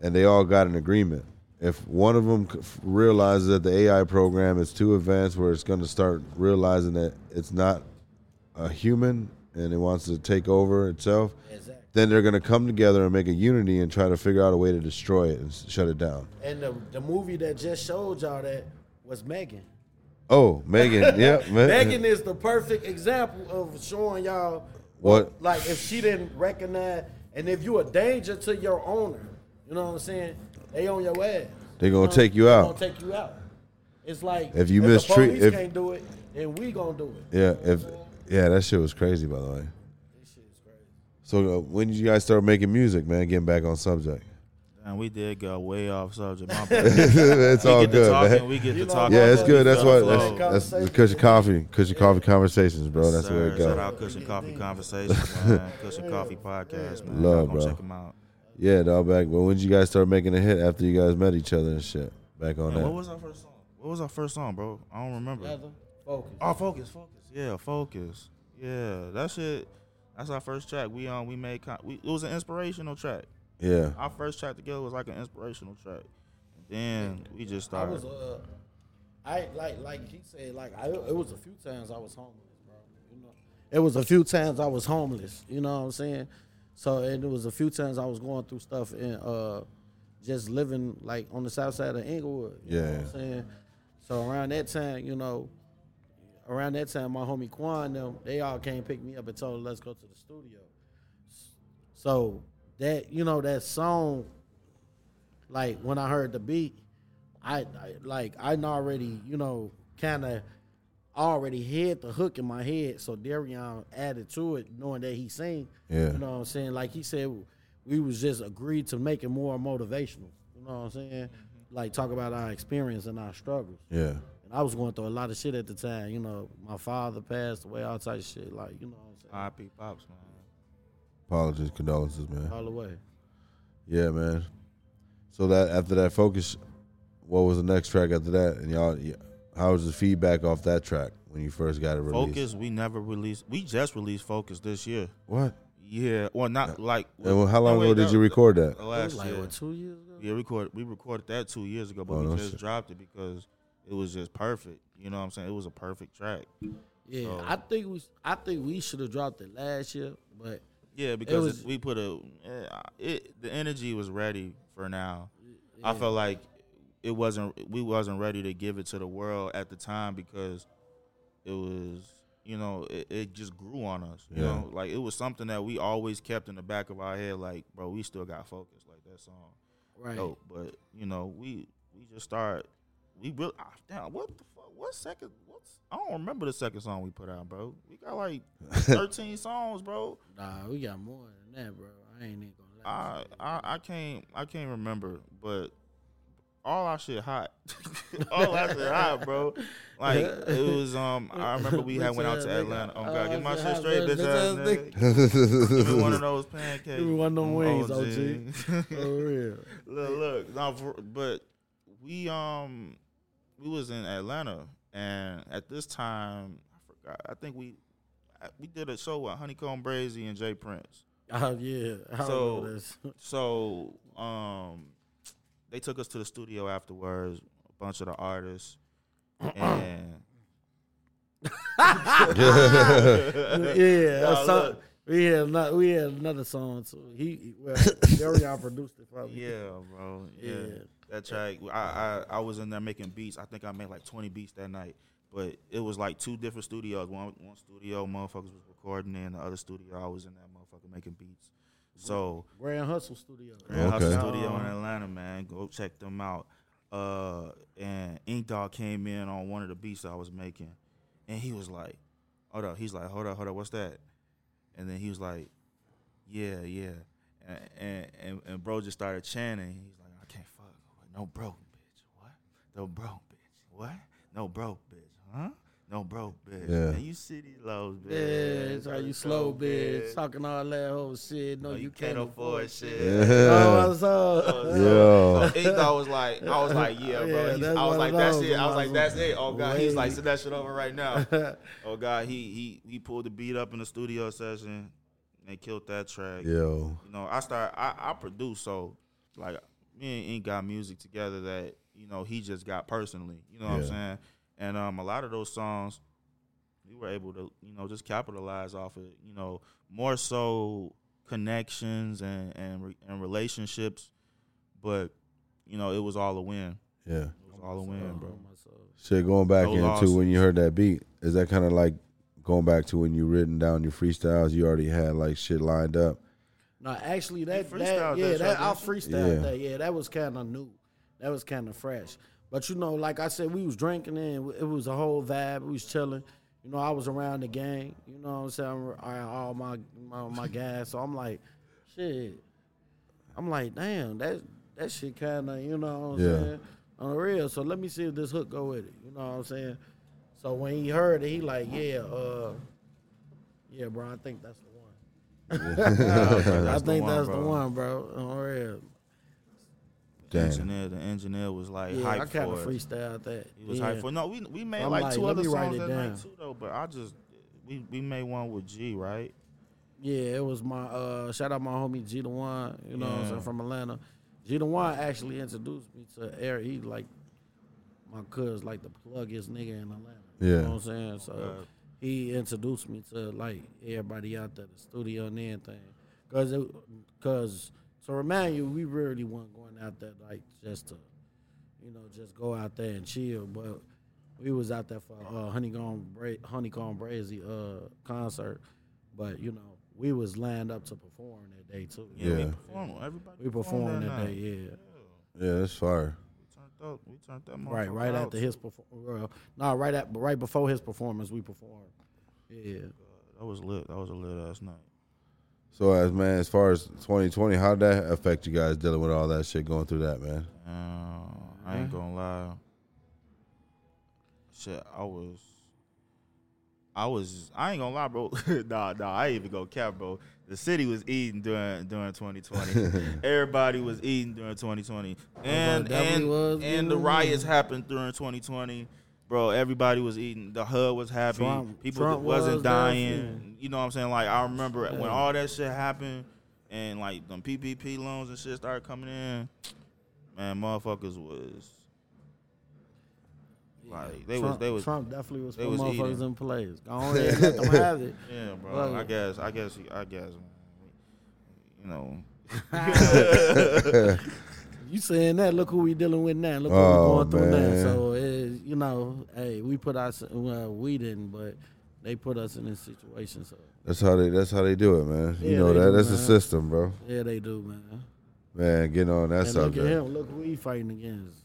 and they all got an agreement. If one of them realizes that the AI program is too advanced, where it's gonna start realizing that it's not a human and it wants to take over itself, Exactly. then they're gonna come together and make a unity and try to figure out a way to destroy it and shut it down. And the the movie that just showed y'all that was Megan. Oh, Megan, yeah. Megan is the perfect example of showing y'all What? like if she didn't recognize and if you're a danger to your owner, you know what I'm saying? They on your ass. They gonna know? take you They out. Gonna take you out. It's like If you the mistreat- police if- can't do it, then we gonna do it. Yeah, if yeah, that shit was crazy by the way. This shit is crazy. So uh, when did you guys start making music, man? Getting back on subject. And we did go way off subject. My it's we all get to good, talking. man. We get You to know, talking. Yeah, it's good. That's Feel what that's, that's the Kush and Coffee, cushion coffee conversations, bro. That's where it Sir, Shout out Kush and Coffee Conversations, man. Kush and Coffee Podcast, man. Love, Y'all go bro. check them out. Yeah, dog. Back. But when did you guys start making a hit after you guys met each other and shit? Back on Man, what was our first song? What was our first song, bro? I don't remember. Together, focus. Oh, focus, focus. Yeah, focus. Yeah, that shit. That's our first track. We um we made. Con- we, it was an inspirational track. Yeah. Our first track together was like an inspirational track. Then we just I started. was uh, I like like he said like I it was a few times I was homeless, bro. You know, it was a few times I was homeless. You know what I'm saying? So it was a few times I was going through stuff and uh, just living like on the south side of Englewood. You know Yeah. what I'm saying? So around that time, you know, around that time, my homie Quan them they all came pick me up and told let's go to the studio. So that you know that song like when I heard the beat, I, I like I already you know kind of already had the hook in my head. So Darrion added to it, knowing that he sing. Yeah. You know what I'm saying? Like he said, we was just agreed to make it more motivational. You know what I'm saying? Mm-hmm. Like talk about our experience and our struggles. Yeah. And I was going through a lot of shit at the time. You know, my father passed away, all type of shit. Like you know what I'm saying? R.I.P. Pops, man. Apologies, condolences, man. All the way. Yeah, man. So that after that focus, what was the next track after that? And y'all, yeah, how was the feedback off that track when you first got it released? Focus, we never released. We just released Focus this year. What? Yeah, well, not like. And well, how long no, wait, ago did that- you record that? Last like year. what two years ago? Yeah, record. We recorded that two years ago, but Oh, we no just shit. dropped it because it was just perfect. You know what I'm saying? It was a perfect track. Yeah, So- I think we I think we should have dropped it last year, but Yeah, because was- it- we put a eh, it. The energy was ready for now. I felt like it wasn't. We wasn't ready to give it to the world at the time because it was you know it, it just grew on us. You Yeah. know, like it was something that we always kept in the back of our head. Like, bro, we still got focus. Like that song, Right. dope. But you know, we we just start. We really ah, damn. What the fuck? What second? What's I don't remember the second song we put out, bro. We got like thirteen songs, bro. Nah, we got more than that, bro. I ain't even gonna I. I I can't I can't remember, but all our shit hot. all our shit hot, bro. Like it was um I remember we had went out to Atlanta. Oh god, get my shit straight, bitch ass nigga. Give me one of those pancakes. Give me one of them wings, OG. For real. look, look, no, for, but we um we was in Atlanta, and at this time I forgot. I think we we did a show with Honeycomb Brazy and Jay Prince. Oh yeah. I So- this. So um, they took us to the studio afterwards, a bunch of the artists, and yeah, a song- we had another, we had another song too. He, well, Darrion produced it me. yeah, bro, yeah, Yeah. that track. I, I I was in there making beats. I think I made like twenty beats that night. But it was like two different studios. One one studio, motherfuckers was recording, and the other studio, I was in that motherfucker making beats. So Grand Hustle Studio. Grand Hustle Studio in Atlanta, man. Go check them out. Uh, and Ink Dawg came in on one of the beats I was making, and he was like, "Hold up." He's like, "Hold up, hold up. What's that?" And then he was like, "Yeah, yeah." And and and, and bro just started chanting. He's like, "I can't fuck with no broke bitch. What? No broke bitch. What? No broke bitch. Huh? No broke bitch. Yeah. Man, you city lows, bitch. Bitch, are you slow, Broke bitch? Talking all that whole shit. No, No, you, can't, afford shit. shit. Oh, what's up? Yo. So Ink was like, I was like, yeah, bro. Yeah, I was like, of that's it. I was like, motherfuckers. that's it. Oh god, he's like, Wait. send that shit over right now. oh god, he he he pulled the beat up in the studio session. and killed that track. Yo. You know, I start I, I produce so like me and Ink got music together that you know he just got personally. You know what I'm saying? And um, a lot of those songs we were able to you know just capitalize off of you know more so connections and and re- and relationships, but you know it was all a win. Yeah. It was all a win, bro. Shit, going back No into losses. when you heard that beat, is that kind of like going back to when you written down your freestyles? You already had like shit lined up. No, actually, that, You that yeah, that that, I didn't freestyled Yeah. that. Yeah, that was kind of new. That was kind of fresh. But you know, like I said, we was drinking and it was a whole vibe. We was chilling. You know, I was around the gang. You know what I'm saying? I had all my my, my guys. So I'm like, shit. I'm like, damn, that that shit kind of, you know what I'm Yeah. saying? On the real. So let me see if this hook go with it. You know what I'm saying? So when he heard it, he like, yeah, uh, yeah, bro, I think that's the one. I think that's the bro. one, bro. On real. The Damn. engineer, the engineer was like Yeah, I hyped kind of for it. freestyled that. He was yeah. hyped for. No, we we made I'm like, like, two other songs that down. night too, though. But I just we we made one with G, right? Yeah, it was my uh shout out my homie G the One, you know what I'm saying, from Atlanta. G the One actually introduced me to Eric. He like my cuz like the pluggiest nigga in Atlanta. You Yeah. know what I'm saying? So Right. he introduced me to like everybody out there, the studio and everything. Cause it, cause to remind you, we really weren't going out there like just to, you know, just go out there and chill. But we was out there for uh, Honeycomb Bra- Honeycomb Brazy uh concert. But you know, we was lined up to perform that day too. Yeah, we performed. Everybody We performed that night. day, yeah. Yeah, that's fire. We turned up. We turned that Right, right out, after too. his performance. no, right at, right before his performance, we performed. Yeah. That was lit. That was a lit ass night. So as man, as far as 2020, how did that affect you guys dealing with all that shit going through that, man? Uh, I ain't gonna lie. Shit, I was. I was. I ain't gonna lie, bro. nah, nah. I ain't even go cap, bro. The city was eating during during 2020. Everybody was eating during 2020, and definitely and was, and the riots happened during 2020. Bro, everybody was eating. The HUD was happy. Trump- People Trump wasn't was dying. You know what I'm saying? Like I remember when all that shit happened, and like them PPP loans and shit started coming in. Man, motherfuckers was like they was Trump, they was Trump definitely was they putting was motherfuckers eating. in place. Go on ahead, let them have it. yeah, bro. Well, I guess I guess I guess. You know, you saying that? Look who we dealing with now. Look Oh, what we going through man. now. So it, you know, hey, we put us. Well, we didn't, but they put us in this situation. So That's how they. That's how they do it, man. You know that. do, That's the system, bro. yeah, they do, man. Man, getting on that And look at subject. him. Look who he fighting against.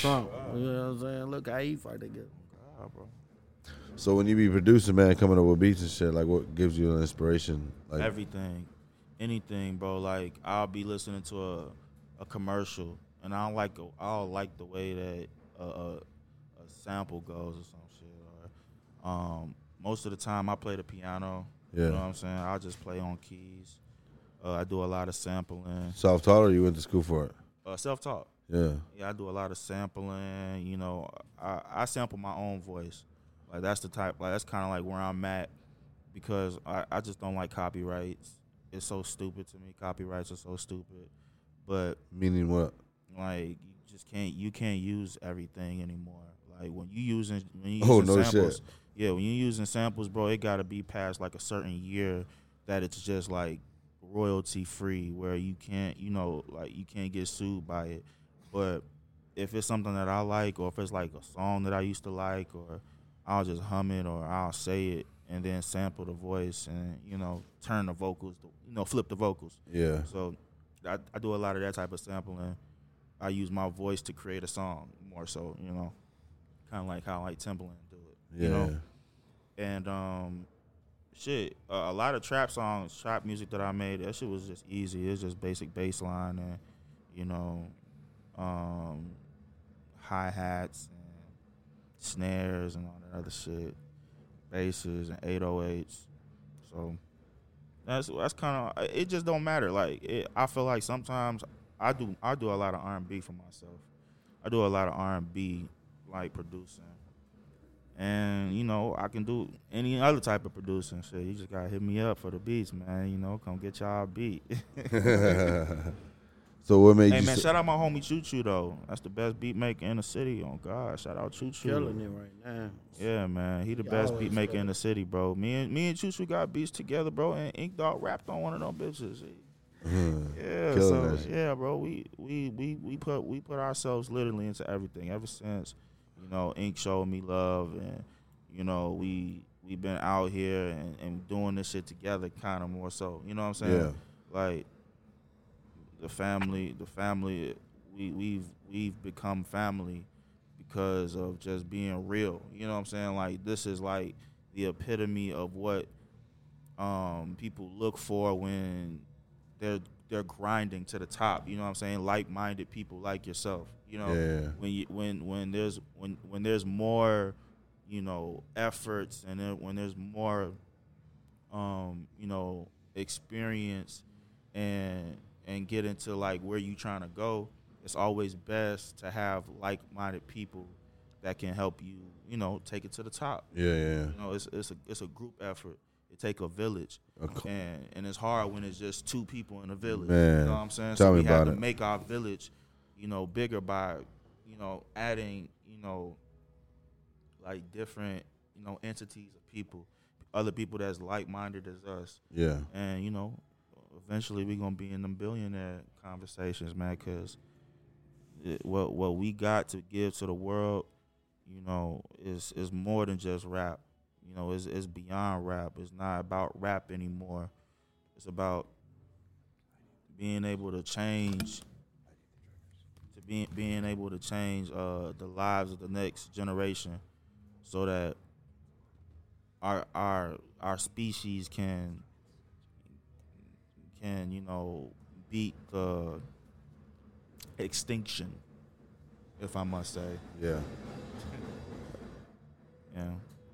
Trump. You know what I'm saying? Look how he fight against. Ah, bro. So when you be producing, man, coming up with beats and shit, like what gives you an inspiration? Like everything, anything, bro. Like I'll be listening to a, a commercial, and I don't like I don't like the way that a, a, a sample goes or some shit. Or um, most of the time, I play the piano. Yeah. You know what I'm saying? I just play on keys. Uh, I do a lot of sampling, self taught or you went to school for it? uh, self taught. Yeah. Yeah, I do a lot of sampling. You know, I, I sample my own voice. Like that's the type. Like that's kind of like where I'm at because I, I just don't like copyrights. It's so stupid to me. Copyrights are so stupid. But Meaning what? like you just can't you can't use everything anymore. Like when you using when you Oh, using no samples, shit. yeah, when you using samples, bro, it got to be past like a certain year that it's just like royalty free, where you can't you know like you can't get sued by it. But if it's something that I like, or if it's like a song that I used to like, or I'll just hum it, or I'll say it and then sample the voice and you know turn the vocals, you know flip the vocals. Yeah. So I, I do a lot of that type of sampling. I use my voice to create a song more so, you know, kind of like how like Timbaland do it, Yeah. you know. And um, shit, uh, a lot of trap songs, trap music that I made, that shit was just easy. It's just basic bass line and you know, um, hi hats and snares and all that other shit, basses and 808s. So that's that's kind of it. Just don't matter. Like it, I feel like sometimes I do I do a lot of R and B for myself. I do a lot of R and B like producing, and you know I can do any other type of producing. Shit, you just gotta hit me up for the beats, man. You know, come get y'all a beat. so what made hey you? man, say- shout out my homie Choo Choo though. That's the best beat maker in the city. Oh, on God, shout out Choo Choo. Killing it right now. Yeah, man, he the He best beat maker in the city, bro. Me and me and Choo Choo got beats together, bro, and Ink Dawg rapped on one of them bitches. Yeah, so yeah, bro, we we we we put we put ourselves literally into everything ever since you know Ink showed me love, and you know we we've been out here and, and doing this shit together, kind of more so. You know what I'm saying? Yeah. Like the family, the family, we we've we've become family because of just being real. You know what I'm saying? Like this is like the epitome of what um, people look for when they're they're grinding to the top. You know what I'm saying? Like-minded people like yourself. You know, Yeah. when you when when there's when when there's more, you know, efforts and then when there's more, um, you know, experience and and get into like where you trying to go. It's always best to have like-minded people that can help you. You know, take it to the top. Yeah, yeah. You know, it's it's a it's a group effort. It take a village, A and and it's hard when it's just two people in a village. Man, you know what I'm saying? tell so me we have about to it. make our village, you know, bigger by, you know, adding, you know, like different, you know, entities of people, other people that's like minded as us, Yeah. and you know, eventually we're gonna be in them billionaire conversations, man, because what what we got to give to the world, you know, is is more than just rap. You know, it's it's beyond rap. It's not about rap anymore. It's about being able to change to being being able to change uh, the lives of the next generation so that our our our species can can you know beat the extinction if I must say Yeah. yeah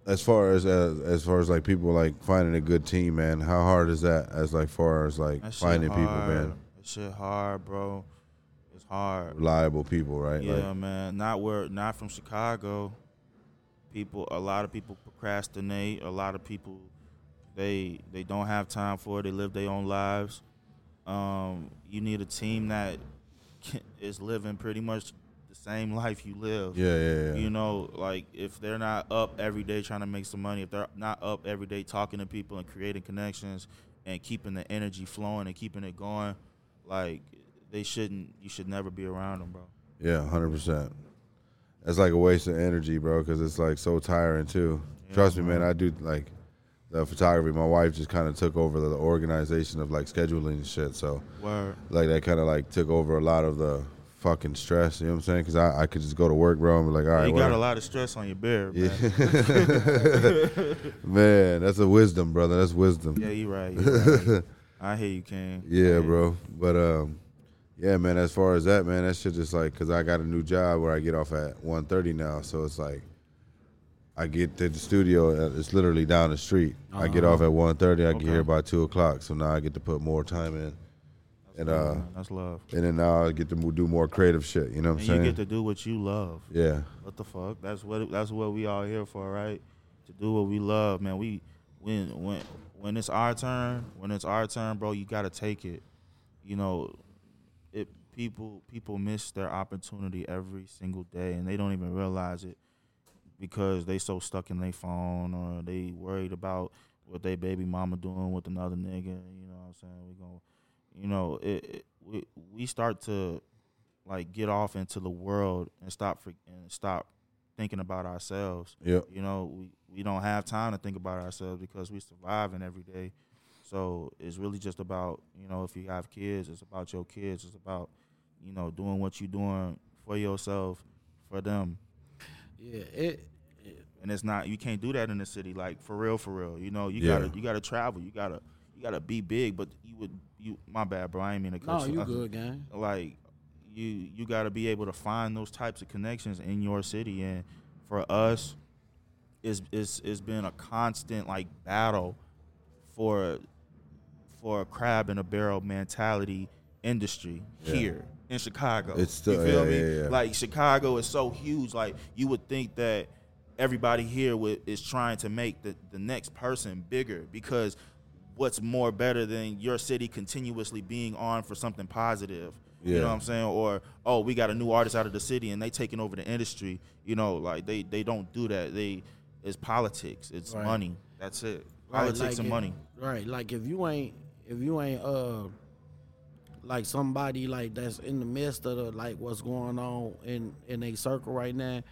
As far as as, as far as like people like finding a good team, man, how hard is that? As like far as like finding people, man, that shit hard bro it's hard reliable people, right? Yeah, Like, man. Not where not from Chicago. People a lot of people procrastinate. A lot of people they they don't have time for it. They live their own lives. Um, you need a team that can, is living pretty much the same life you live. yeah, yeah, yeah. You know, like if they're not up every day trying to make some money, if they're not up every day talking to people and creating connections and keeping the energy flowing and keeping it going, like they shouldn't. You should never be around them, bro. Yeah, hundred percent. That's like a waste of energy, bro, because it's like so tiring too. Trust me, man. I do like the photography. My wife just kind of took over the organization of like scheduling and shit. So Word. like that kind of like took over a lot of the fucking stress. You know what I'm saying? Because I, I could just go to work, bro, and be like, all right, you got a lot of stress on your beard, Yeah. man. man, that's a wisdom, brother. That's wisdom. Yeah, you right. You right. I hear you, King. Yeah, bro. But um, yeah, man. As far as that, man, that shit just like because I got a new job where I get off at 1.30 now, so it's like I get to the studio. uh, It's literally down the street. I get off at 1.30. I get here by two o'clock, so now I get to put more time in, and uh, Man, that's love. and then now I get to do more creative shit. You know what I'm And saying? you get to do what you love. yeah, What the fuck? That's what that's what we all here for, right? To do what we love, man. We when when when it's our turn, when it's our turn, bro, you gotta take it. You know, it people people miss their opportunity every single day and they don't even realize it because they so stuck in their phone or they worried about what they baby mama doing with another nigga. You know what I'm saying? We going you know, it, it we we start to like get off into the world and stop for, and stop thinking about ourselves. Yeah. You know, we, we don't have time to think about ourselves because we surviving every day. So it's really just about, you know, if you have kids, it's about your kids. It's about, you know, doing what you're doing for yourself, for them. Yeah, it. And it's not you can't do that in the city, like for real, for real. You know, you Yeah. gotta you gotta travel. You gotta you gotta be big, but you would you my bad, bro. I ain't mean to cut No, you. you good, gang. like you you got to be able to find those types of connections in your city and for us it's it's it's been a constant like battle for for a crab in a barrel mentality industry Yeah. here in Chicago. It's still- you feel yeah, me? yeah, yeah. Like Chicago is so huge. Like you would think that everybody here would, is trying to make the, the next person bigger because what's more better than your city continuously being on for something positive? You know what i'm saying? Or oh we got a new artist out of the city and they taking over the industry. You know like they they don't do that. They it's politics. It's Right. money. That's it. Right, politics like and if- money. Right, like if you ain't if you ain't uh like somebody like that's in the midst of the, like what's going on in in a circle right now,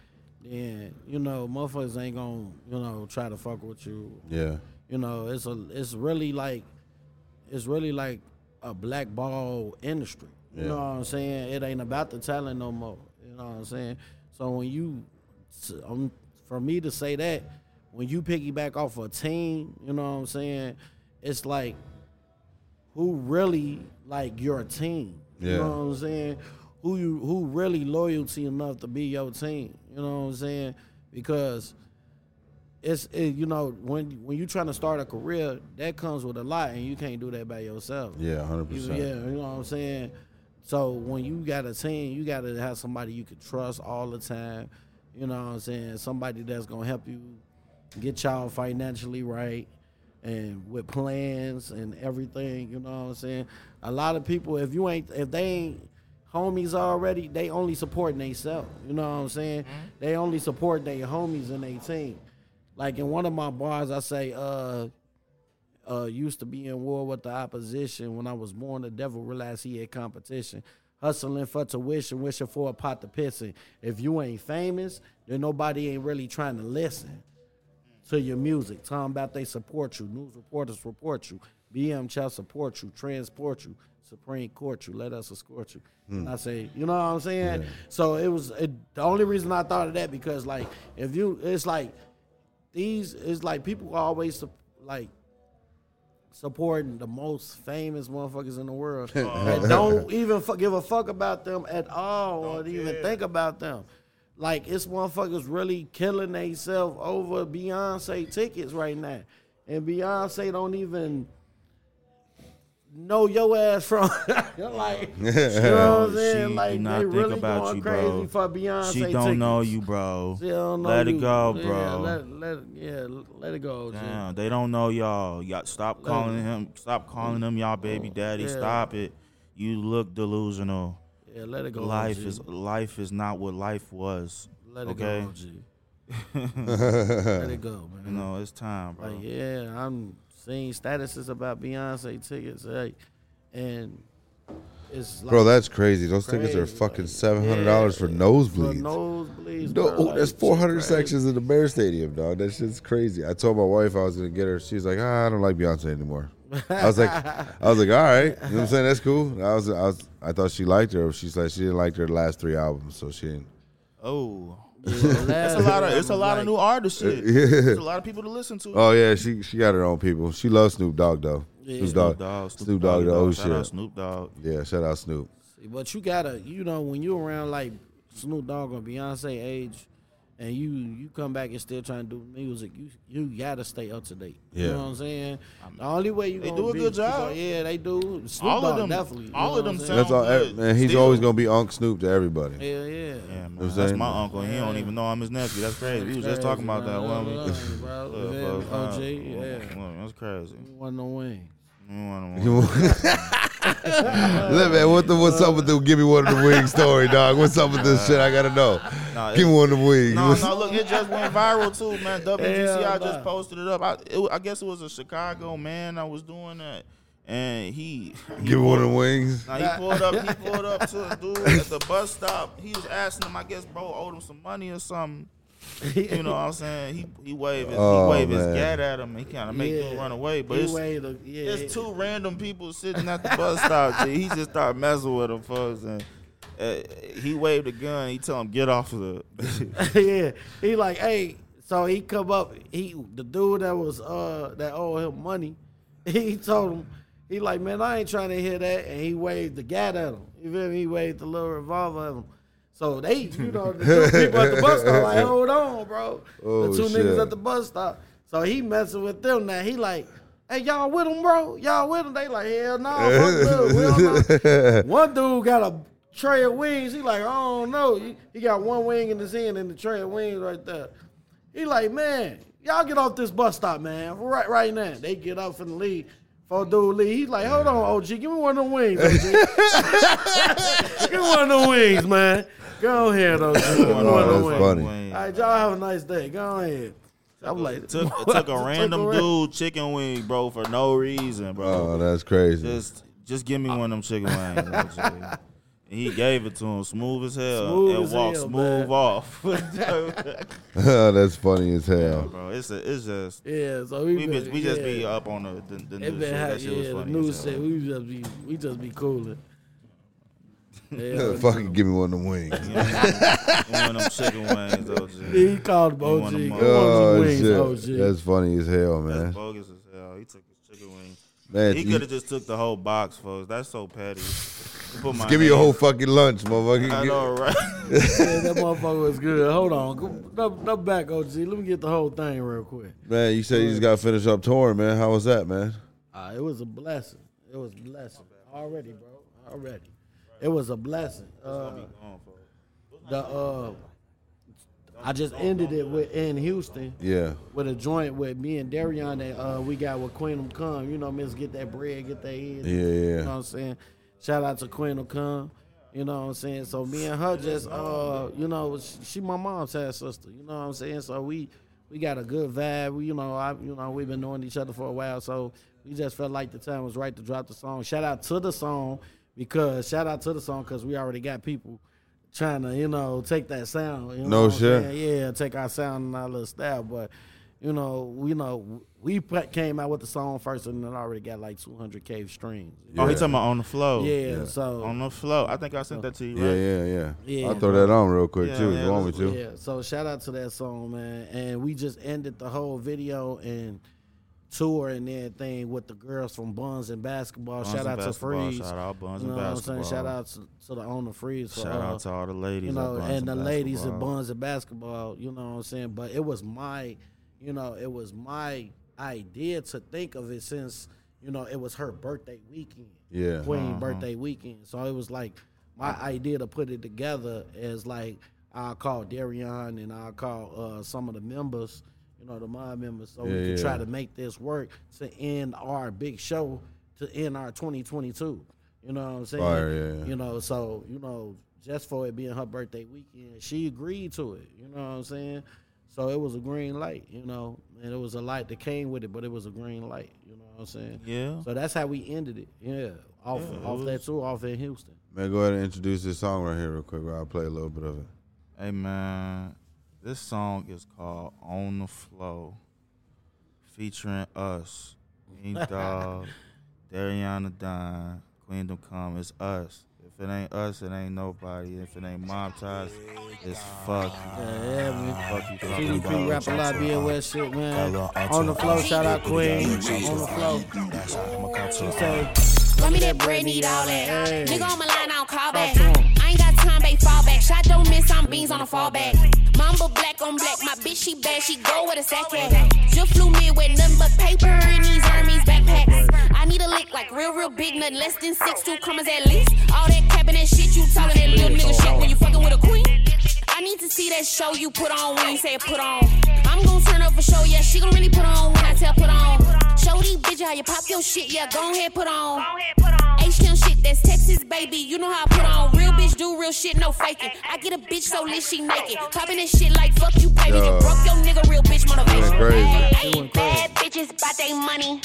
then you know motherfuckers ain't gonna you know try to fuck with you. yeah, You know it's a it's really like it's really like a blackball industry. You Yeah. know what I'm saying? It ain't about the talent no more. You know what I'm saying? So when you, um, for me to say that, when you piggyback off a team, you know what I'm saying? It's like, who really like your team? You Yeah. know what I'm saying? Who you who really loyalty enough to be your team? You know what I'm saying? Because it's it, you know when when you trying to start a career, that comes with a lot, and you can't do that by yourself. yeah, hundred You- percent. yeah, you know what I'm saying. So when you got a team, you got to have somebody you can trust all the time. You know what I'm saying? Somebody that's gonna help you get y'all financially right and with plans and everything. You know what I'm saying? A lot of people, if you ain't, if they ain't homies already, they only supporting themselves. You know what I'm saying? They only support their homies and their team. Like in one of my bars, I say, uh, uh, used to be in war with the opposition. When I was born, the devil realized he had competition. Hustling for tuition, wishing for a pot to piss in. If you ain't famous, then nobody ain't really trying to listen to your music. Talking about they support you. News reporters report you. BM Chow support you. Transport you. Supreme Court you. Let us escort you. I say, you know what I'm saying? So it was it, the only reason I thought of that because like if you, it's like these, it's like people are always like supporting the most famous motherfuckers in the world that don't even fu- give a fuck about them at all or even think about them. Like it's motherfuckers really killing themselves over Beyonce tickets right now, and Beyonce don't even know your ass from like you know what I'm saying. She like do not they really about going you, crazy bro. for Beyonce. she don't tickets. know you bro She don't know let you. it go Yeah, bro let, let, yeah, let it go. G. Damn, they don't know y'all. Y'all stop calling him. Stop calling him y'all baby daddy. Yeah. Stop it. You look delusional. Yeah, let it go. life G. is life is not what life was. Let it okay, go, G. Let it go, man. you know it's time, bro. Like, yeah, I'm seeing statuses about Beyonce tickets, like, and it's like Bro, that's crazy. Those tickets are fucking like, seven hundred dollars for nosebleeds. For nosebleeds. No, bro, like, that's shit four hundred sections in the Bear Stadium, dog. That shit's crazy. I told my wife I was gonna get her. She's like, ah, I don't like Beyonce anymore. I was like, I was like, all right. You know what I'm saying? That's cool. I was, I was, I thought she liked her. She's like, she didn't like her last three albums, so she didn't. Oh, Yeah, it's a lot of it's a lot of new artist shit. Yeah. There's a lot of people to listen to. Oh yeah, she she got her own people. She loves Snoop Dogg though. Yeah. Snoop Snoop Dogg. Dogg, Snoop Dogg, the old Shout out shit. Snoop Dogg. Yeah, shout out Snoop. But you gotta, you know, when you're around like Snoop Dogg or Beyonce age, and you you come back and still trying to do music, you you gotta stay up to date. You Yeah. know what I'm saying? The only way you They do a be- good job. Yeah, they do. Snoop All of them- definitely. all of them sound- That's all, good. man. He's Still. always gonna be Unc Snoop to everybody. saying? Yeah, yeah. Yeah, man. That's saying? my uncle. He don't even know I'm his nephew. That's crazy. We was just talking about that one week. week. Yeah, OG, yeah. That's crazy. One no wings. Look, man, what the what's up with the give me one of the wings story, dog? What's up with this shit? I gotta know. Nah, Give me one of the wings. No, no, look, it just went viral too, man. WGCI Hell just nah. posted it up. I, it, I guess it was a Chicago man that was doing that, and he, he Give one of the wings. Now he pulled up. He pulled up to a dude at the bus stop. He was asking him, I guess, bro, owed him some money or something. You know what I'm saying? He he waved his, Oh, he waved his man. gat at him. He kind of make Yeah. him run away, but He it's, a- yeah, it's two random people sitting at the bus stop. G. He just started messing with him, folks, and uh, he waved a gun. He told him get off of the. yeah, he like, hey, so he come up, he the dude that was uh that owed him money, he told him, he like, man, I ain't trying to hear that, and he waved the gat at him. You feel me? He waved the little revolver at him. So they, you know, the two people at the bus stop like, hold on, bro. Oh, the two shit. niggas at the bus stop. So he messing with them now. He like, hey, y'all with him, bro? Y'all with him? They like, hell no, fuck dude. We don't know. One dude got a tray of wings. He like, I don't know. He, he got one wing in his hand and the tray of wings right there. He like, man, y'all get off this bus stop, man, right right now. They get up from the lead. For dude leave, he's like, hold on, OG, give me one of them wings, OG. give me one of them wings, man. Go ahead, OG. Give me one Oh, of them that's wings. funny. All right, y'all have a nice day. Go ahead. I'm like, took, it took a random ra- dude chicken wing, bro, for no reason, bro. Oh, that's crazy. Just just give me one of them chicken wings. And he gave it to him smooth as hell Smooth and as walked hell, smooth man. off. that's funny as hell. bro, it's a, it's just Yeah, so we, we, been, just, we just be up on the the, the news been shit. That shit was yeah, the funny. news as shit. hell. We just be, we just be cooling. Yeah, Fucking give me one of the wings. One of them chicken wings, OG. he called him You OG. them Give all. him one of Oh wings, shit, OG. that's funny as hell, That's man. bogus as hell. He took his chicken wings. Man, He could have just took the whole box, folks. That's so petty. Put give me a whole fucking lunch, motherfucker. I know, right? yeah, that motherfucker was good. Hold on. Go, up, up back, OG. Let me get the whole thing real quick. Man, you said you just got to finish up touring, man. How was that, man? Uh, it was a blessing. It was a blessing. Already, bro. Already. It was a blessing. Uh, the uh, I just ended it with in Houston Yeah. with a joint with me and Darrion that uh, we got with Queendom Come. You know, miss get that bread, get that head. Yeah, You yeah. know what I'm saying? Shout out to Queendom Come. You know what I'm saying? So me and her just uh, you know, she, she my mom's half sister. You know what I'm saying? So we we got a good vibe. We, you know, I you know, we've been knowing each other for a while, so we just felt like the time was right to drop the song. Shout out to the song because shout out to the song because we already got people trying to, you know, take that sound. You know No what shit. saying? Yeah, take our sound and our little style. But you know, we know we came out with the song first, and it already got like 200k streams. Oh, he talking about on the flow. Yeah, so On the flow. I think I sent that to you, Yeah, right? yeah, yeah. Yeah. I'll throw that on real quick Yeah, too. yeah, you want me to? yeah. So shout out to that song, man. And we just ended the whole video and tour and everything with the girls from Buns and Basketball. Buns shout and out Basketball. to Freeze. Shout out Buns you and know what I'm saying? Basketball. Shout out to, to the owner Freeze. For, Shout uh, out to all the ladies. you know, at Buns and the ladies at Buns and Basketball, you know what I'm saying? But it was my, you know, it was my idea to think of it since, you know, it was her birthday weekend. Yeah. Queen birthday weekend. So it was like my idea to put it together as like I'll call Darrion and I'll call uh, some of the members, you know, the mob members, so we Yeah, could yeah. try to make this work to end our big show to end our 2022. You know what I'm saying? Fire, yeah, yeah. You know, so you know, just for it being her birthday weekend, she agreed to it. You know what I'm saying? So it was a green light, you know, and it was a light that came with it, but it was a green light. You know what I'm saying? Yeah. So that's how we ended it. Yeah, off Yeah, it off that was- tour, off in Houston. Man, go ahead and introduce this song right here real quick. I'll play a little bit of it. Hey man, this song is called "On the Flow," featuring us, Ink Dawg, Dariana Dine, Queendom Come. It's us. If it ain't us, it ain't nobody. If it ain't Mob Ties, it's fuck you. Yeah, yeah, man. Fuck you talking TDP about. rap a lot, being West shit, man. On the flow, shout out Queen. On the flow. She say, Run me that bread, need all that. Hey. Nigga on my line, I don't call back. I ain't got time, babe, fall back. Shot don't miss, I'm beans on a fallback. Mamba black on black, my bitch, she bad, she go with a sack at. Just flew me with nothing but paper in these Hermes backpacks. I need a lick like real, real big, nothing less than six, two commas at least. All that cabinet shit, you talking that little nigga shit when you fucking with a queen. I need to see that show you put on when you say put on. I'm gonna turn up for show, yeah, she gon' really put on when I tell put on. Show these bitches how you pop your shit, yeah, go ahead, put on. Shit, that's Texas, baby. You know how I put on. Real bitch do real shit, no faking. I get a bitch so lit, she naked. Popping this shit like fuck you, baby. You Yo. broke your nigga, real bitch motivation. Crazy. Crazy. bad bitches bout they money.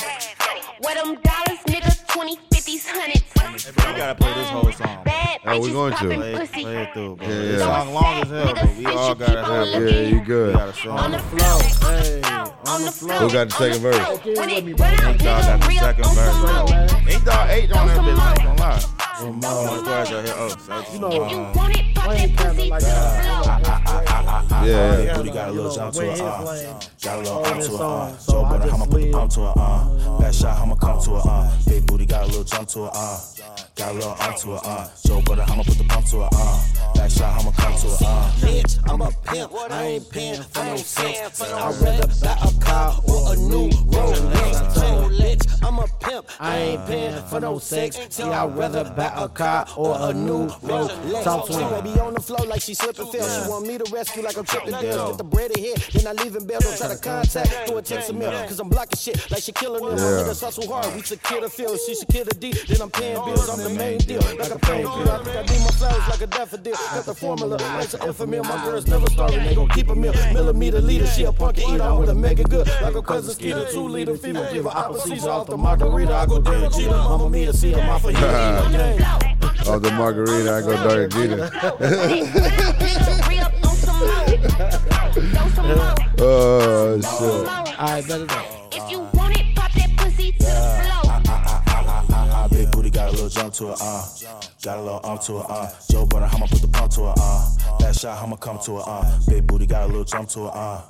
Where them dollars, nigga, 20, 50s, hundreds. Hey, bro, you gotta play this whole song. Bad Oh, we bitches going to. popping Play, pussy. play it through, bro. Yeah, This yeah. song long as hell, but we all gotta have Yeah, it. you We good. gotta show on the them. flow. Hey, on the flow. Who got the second verse? When it Ink run out, Ink Dawg got the nigga, second real on verse. some more. Ink Dawg eight on that bitch, I ain't gonna lie. Some Oh, more. let's go ahead, right here. Oh, so You know, You want it, pop that pussy to the floor. Yeah, yeah. Booty got a little jump to Wayne it, uh. Got a little Oh, arm to it, song, uh. so Joe Budden, I'ma put the slid. pump to it, uh. Back shot, I'ma come to it, uh. Big booty got a little jump to it, uh. Got a little arm to it, uh. Joe Budden, I'ma put the pump to it, uh. Back shot, I'ma come to it, uh. bitch, I'm a pimp. I ain't paying for no sex. I'd rather buy a car or a new Rolex. Rolex, I'm a pimp. I ain't paying for no sex. See, I'd rather buy a car or a new Rolex. Talk to She him. baby on the floor like she slipping fell. She want me to rescue like I'm tripping deals. Get the bread ahead, then I leave in bed. Don't try to contact, do a text a mail. Cause I'm blocking shit like she killing them. Yeah. Yeah. Niggas hustle hard, we secure the field. She secure the D, then I'm paying bills. I'm the main deal. Like a pain pill. I think I need my flowers like a daffodil. Got the formula, like an Enfamil. My girls never starving, they gon' keep a meal. Millimeter leader, she a punk and eat on with a mega good. Like a cousin skeeter, two liter fever, give her apple season off the margarita. I go down cheetah. Mama mia, see him off of you. Off the margarita, I go Dirty Jeter. Real on some more. Throw some more. Oh, shit. All right, better go. Little jump to it, uh. Got a little arm to it, uh. Joe Budden, I'ma put the pump to it, uh. Back shot, I'ma come to it, uh. Big booty got a little jump to it, uh.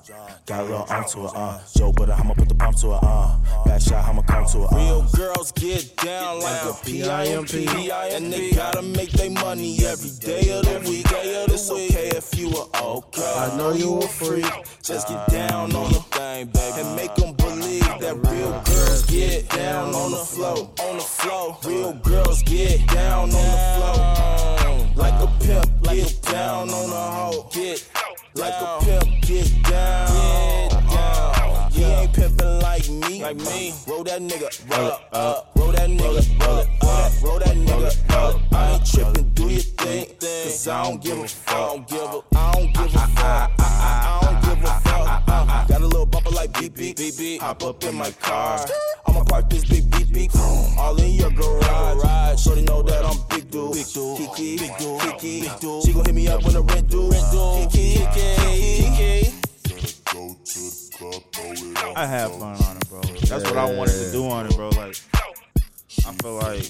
Got a little arm to it, uh. Joe Budden, I'ma put the pump to it, uh. Back shot, I'ma come to it, uh. Real girls get down like a P.I.M.P. And they gotta make their money every day of the week. It's okay if you are okay. I know you a freak. Just get down on the thing, baby. And make them believe that real girls get down on the floor. On the floor. Real girls get down on the floor. Like a pimp, get down on the hoe. Get like a pimp, get down. He ain't pimpin' like me. Like me. Roll that nigga, roll it up. Roll that nigga, roll up. Roll that nigga up. I ain't trippin', do your thing. Cause I don't give a fuck. I don't give a, I don't give a fuck. I, I, I don't give bumper like beep beep beep beep. Hop up in my car. I'ma park this big beep beep. All in your garage. Shorty know that I'm big dude. Big dude. Kiki. Big dude. Kiki. Big dude. She gon' hit me up when the rent due. Rent due. Kiki. Kiki. Kiki. I have fun on it, bro. That's what I wanted to do on it, bro. Like, I feel like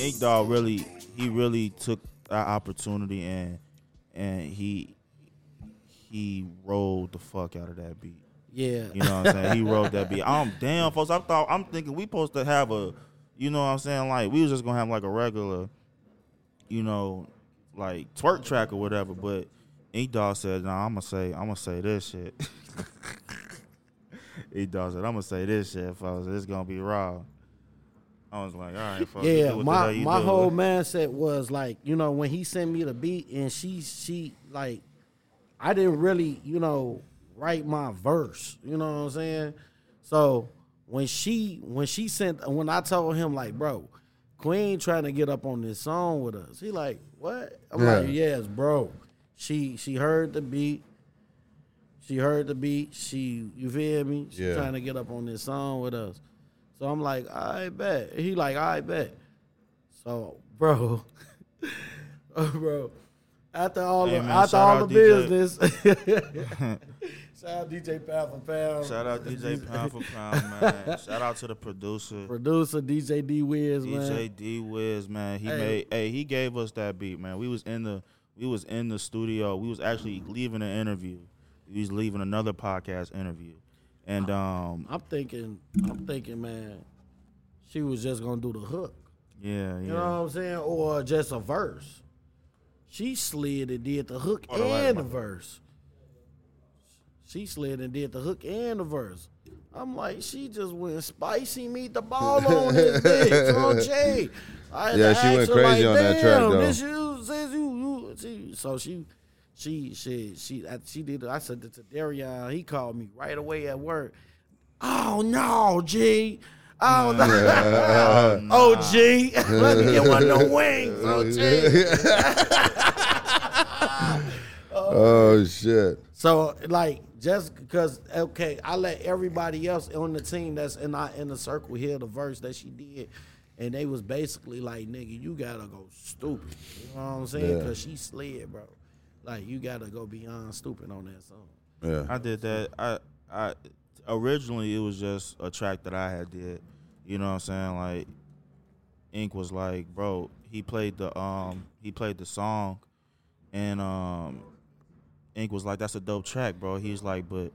Ink Dawg really, he really took that opportunity and and he he rolled the fuck out of that beat. Yeah. You know what I'm saying? He wrote that beat. I'm damn, folks. I thought I'm thinking we supposed to have a, you know what I'm saying? Like we was just gonna have like a regular, you know, like twerk track or whatever. But Ink Dawg said, "No, I'm gonna say, I'm gonna say this shit." Ink Dawg said, "I'm gonna say this shit, folks. It's gonna be raw." I was like, "All right, folks. Yeah, do what the my my do." whole mindset was like, you know, when he sent me the beat and she she like I didn't really, you know, write my verse. You know what I'm saying? So when she when she sent when I told him like, bro, Queen trying to get up on this song with us. He like, what? I'm like, Yeah. yes, bro. She she heard the beat. She heard the beat. She, you feel me? She Yeah. trying to get up on this song with us. So I'm like, I bet. He like, I bet. So, bro, oh, bro, after all Hey, the man, after all the DJ. business, shout out DJ Pound for Pound. Shout out DJ Pound for Pound, man. Shout out to the producer. producer DJ D Wiz, man. DJ D Wiz, man. He Hey. made hey, he gave us that beat, man. We was in the we was in the studio. We was actually leaving an interview. We was leaving another podcast interview. And um I'm thinking, I'm thinking, man, she was just gonna do the hook. yeah, yeah. You know what I'm saying? Or just a verse. She slid and did the hook Oh, and the verse. She slid and did the hook and the verse. I'm like, she just went spicy meet the ball on this bitch on Jay. I Yeah, she went crazy like, on that track, "Damn, though." This you says you, you so she she she she I- she did I said to Darrion. He called me right away at work. Oh no, G. Oh no. Oh, oh G. Let me get one of the wings. Oh G. Oh shit. So like just because okay, I let everybody else on the team that's in our in the circle hear the verse that she did, and they was basically like, "Nigga, you gotta go stupid." You know what I'm saying? Yeah. Because she slid, bro. Like you gotta go beyond stupid on that song. Yeah. I did that. I I originally it was just a track that I had did. You know what I'm saying? Like Ink was like, bro, he played the um he played the song and um Ink was like, That's a dope track, bro. He's like, but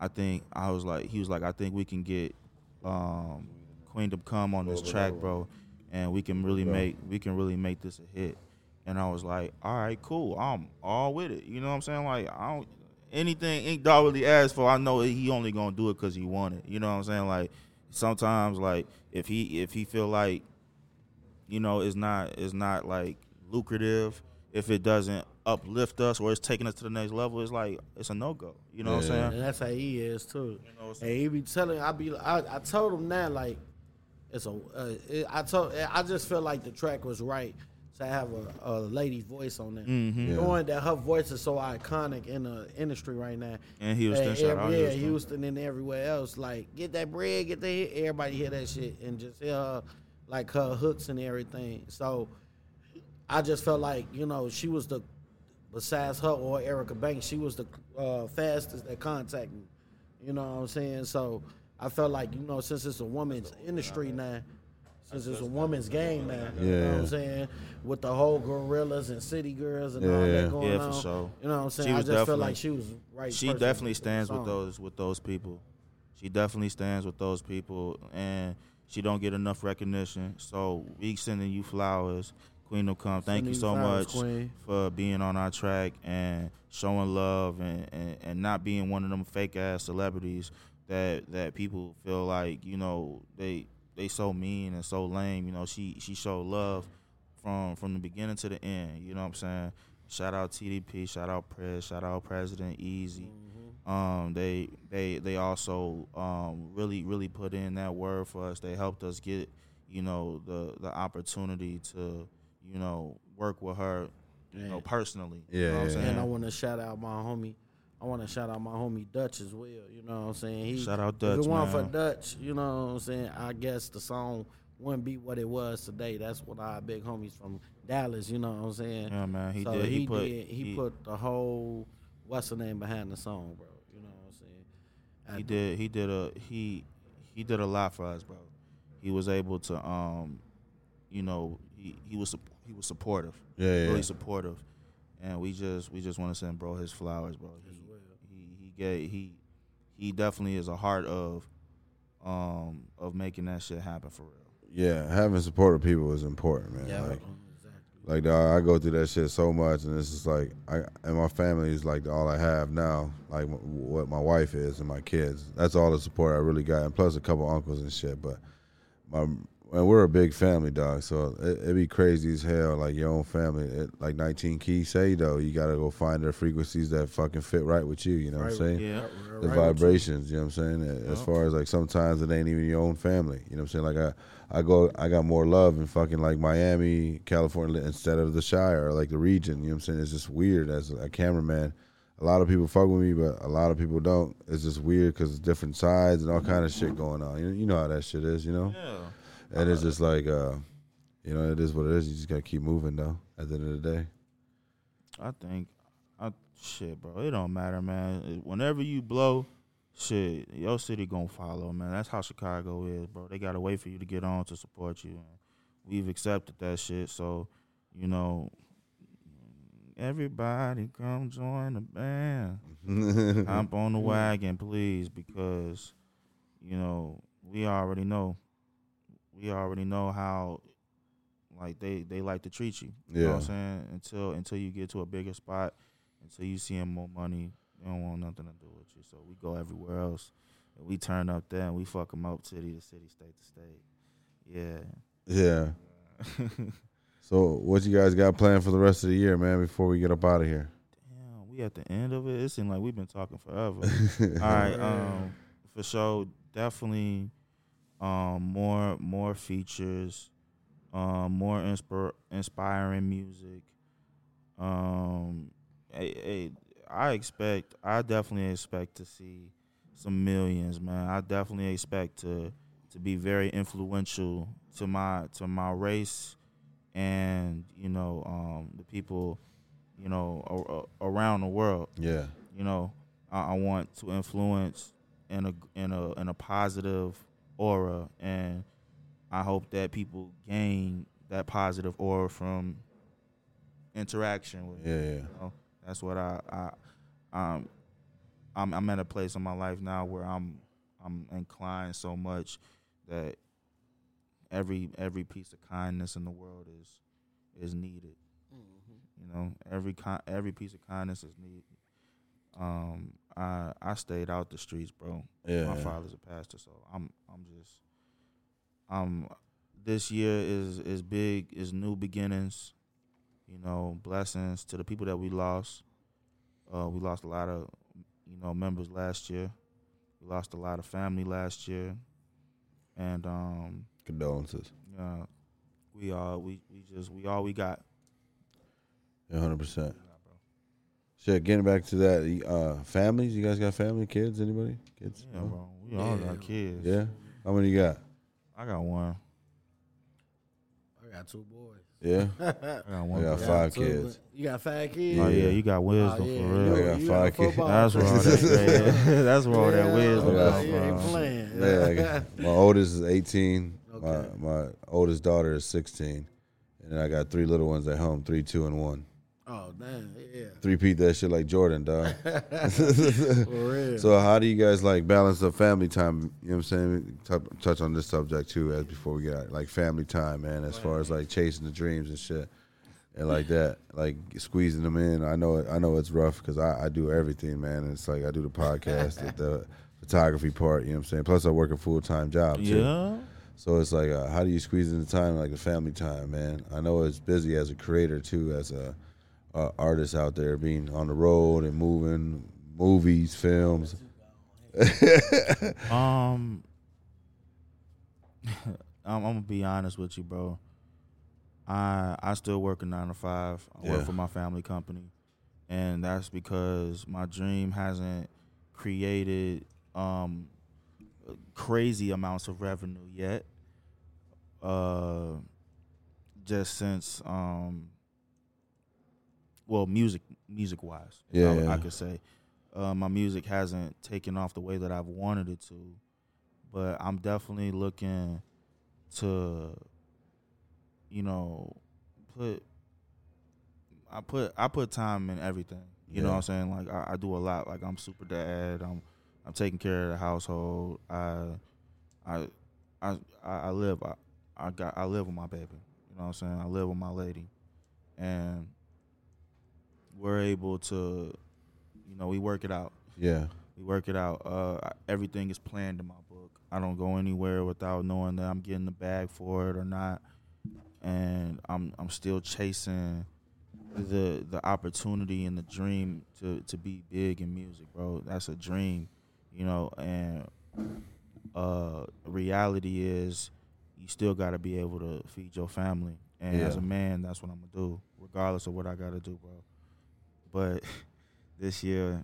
I think I was like he was like, I think we can get um Queendom Come on this track, bro, and we can really make we can really make this a hit. And I was like, all right, cool. I'm all with it. You know what I'm saying? Like, I don't anything Ink Dawg really asked for. I know he only gonna do it because he want it. You know what I'm saying? Like, sometimes like if he if he feel like, you know, it's not it's not like lucrative. If it doesn't uplift us or it's taking us to the next level, it's like it's a no go. You know what I'm saying? And that's how he is too. You know what's- and he be telling, I be, I, I told him that like, it's a, uh, it, I told, I just felt like the track was right to have a, a lady voice on there, Mm-hmm. knowing that her voice is so iconic in the industry right now. And Houston, And shout every- yeah, Houston. Houston and everywhere else. Like, get that bread, get that hit. Everybody hear that shit and just hear her, like her hooks and everything. So, I just felt like you know she was the besides her or Erica Banks, she was the uh, fastest at contacting. You know what I'm saying? So I felt like you know since it's a woman's industry now, since it's a woman's game now. You know what Yeah. I'm saying? With the whole GloRillas and city girls and all Yeah, yeah. that going Yeah, for on. sure. You know what I'm saying? She I just felt like she was right. she definitely stands with those with those people. She definitely stands with those people, and she don't get enough recognition. So we sending you flowers, Queendom Come. Thank you so much Queen. for being on our track and showing love and, and, and not being one of them fake ass celebrities that that people feel like you know they they so mean and so lame. You know she she showed love from from the beginning to the end. You know what I'm saying? Shout out TDP, shout out Prez, shout out President Easy. Um, they they they also um, really really put in that word for us. They helped us get you know the the opportunity to you know work with her you know personally. you Yeah, know what I'm saying? And I want to shout out my homie. I want to shout out my homie Dutch as well. You know what I'm saying? He, Shout out If Dutch, it wasn't for. Dutch, you know what I'm saying? I guess the song wouldn't be what it was today. That's what our big homies from Dallas. You know what I'm saying? Yeah, man, he so did- he He put- did. He, he- put the whole what's the name behind the song, bro. You know what I'm saying? I- he did he did a he he did a lot for us, bro. He was able to um you know he he was sup- he was supportive. Yeah, yeah, really yeah. supportive. And we just we just want to send bro his flowers, bro. He he he gave he he definitely is a heart of um of making that shit happen for real. Yeah, having supportive people is important, man. Yeah, like, exactly. like dog, I go through that shit so much, and it's just like I and my family is like all I have now, like what my wife is and my kids. That's all the support I really got, and plus a couple uncles and shit. But my and we're a big family, dog. So it, it'd be crazy as hell, like your own family. It, like 19 Keys say though, you gotta go find their frequencies that fucking fit right with you. You know what I'm saying? Yeah. Right, the right with you. vibrations. You know what I'm saying? As far as like sometimes it ain't even your own family. You know what I'm saying? Like I, I go, I got more love in fucking like Miami, California instead of the Chi or like the region. You know what I'm saying? It's just weird. As a cameraman, a lot of people fuck with me, but a lot of people don't. It's just weird because it's different sides and all mm-hmm. kind of shit going on. You, you know how that shit is, you know. Yeah. And it's just like, uh, you know, it is what it is. You just gotta keep moving though. At the end of the day. I think, I shit, bro. It don't matter, man. Whenever you blow, shit, your city gonna follow, man. That's how Chicago is, bro. They gotta wait for you to get on to support you. And we've accepted that shit, so you know. Everybody come join the band. Hop on the wagon, please, because you know we already know. We already know how, like they they like to treat you. You know what I'm saying? Until until you get to a bigger spot, until you see more money, they don't want nothing to do with you. So we go everywhere else, and we turn up there and we fuck them up city to city, state to state. Yeah. Yeah. So what you guys got planned for the rest of the year, man? Before we get up out of here. Damn, we at the end of it. It seemed like we've been talking forever. All right, um, for sure, definitely, um, more more features, um, more inspir- inspiring music. Um, hey, I expect, I definitely expect to see some millions, man. I definitely expect to to be very influential to my to my race, and you know, um, the people, you know, a- a- around the world Yeah. you know I, I want to influence in a in a in a positive aura and I hope that people gain that positive aura from interaction with me. Yeah, yeah. You know? That's what I, I um I'm I'm at a place in my life now where I'm I'm inclined so much that every every piece of kindness in the world is is needed. You know, every ki- every piece of kindness is needed. Um, I I stayed out the streets, bro. Yeah, My father's a pastor, so I'm I'm just um this year is is big, is new beginnings. You know, blessings to the people that we lost. Uh, we lost a lot of you know members last year. We lost a lot of family last year, and um, Condolences. yeah, we all we we just we all we got. Hundred percent. Shit, getting back to that, uh, families. You guys got family, kids? Anybody? Kids? Yeah, No? bro. We all got kids. Yeah. How many you got? I got one. I got two boys. Yeah. I got I got five Two- kids. You got five kids? Oh yeah, you got wisdom Oh, yeah, for you real. I got you five got kids. That's where all that. that's where all that wisdom yeah, comes from. playing. Yeah, got, my oldest is eighteen. Okay. My my oldest daughter is sixteen, and then I got three little ones at home, three, two, and one. Oh damn, yeah. Three peat that shit like Jordan, dog. For real. So how do you guys like balance the family time? You know what I'm saying? Touch, touch on this subject too, as before we get out, like family time, man. As far as like chasing the dreams and shit, and like that, like squeezing them in. I know, it, I know it's rough because I, I do everything, man. It's like I do the podcast, the, the photography part. You know what I'm saying? Plus I work a full time job too. Yeah. So it's like, uh, how do you squeeze in the time, like the family time, man? I know it's busy as a creator too, as a, a artist out there, being on the road and moving, movies, films. Um, I'm, I'm gonna be honest with you, bro. I I still work a nine to five. I Yeah. work for my family company, and that's because my dream hasn't created um crazy amounts of revenue yet. Uh, just since um, well, music music wise, Yeah, I. I could say uh, my music hasn't taken off the way that I've wanted it to, but I'm definitely looking to, you know, put I put I put time in everything. You know what I'm saying? Like I, I do a lot. Like I'm super dad. I'm I'm taking care of the household. I I I I live I, I got I live with my baby. You know what I'm saying? I live with my lady. And we're able to you know, we work it out. Yeah, We work it out. Uh, everything is planned in my book. I don't go anywhere without knowing that I'm getting the bag for it or not, and I'm I'm still chasing the the opportunity and the dream to to be big in music, bro. That's a dream, you know. And uh, reality is, you still got to be able to feed your family. And as a man, that's what I'm gonna do, regardless of what I got to do, bro. But this year,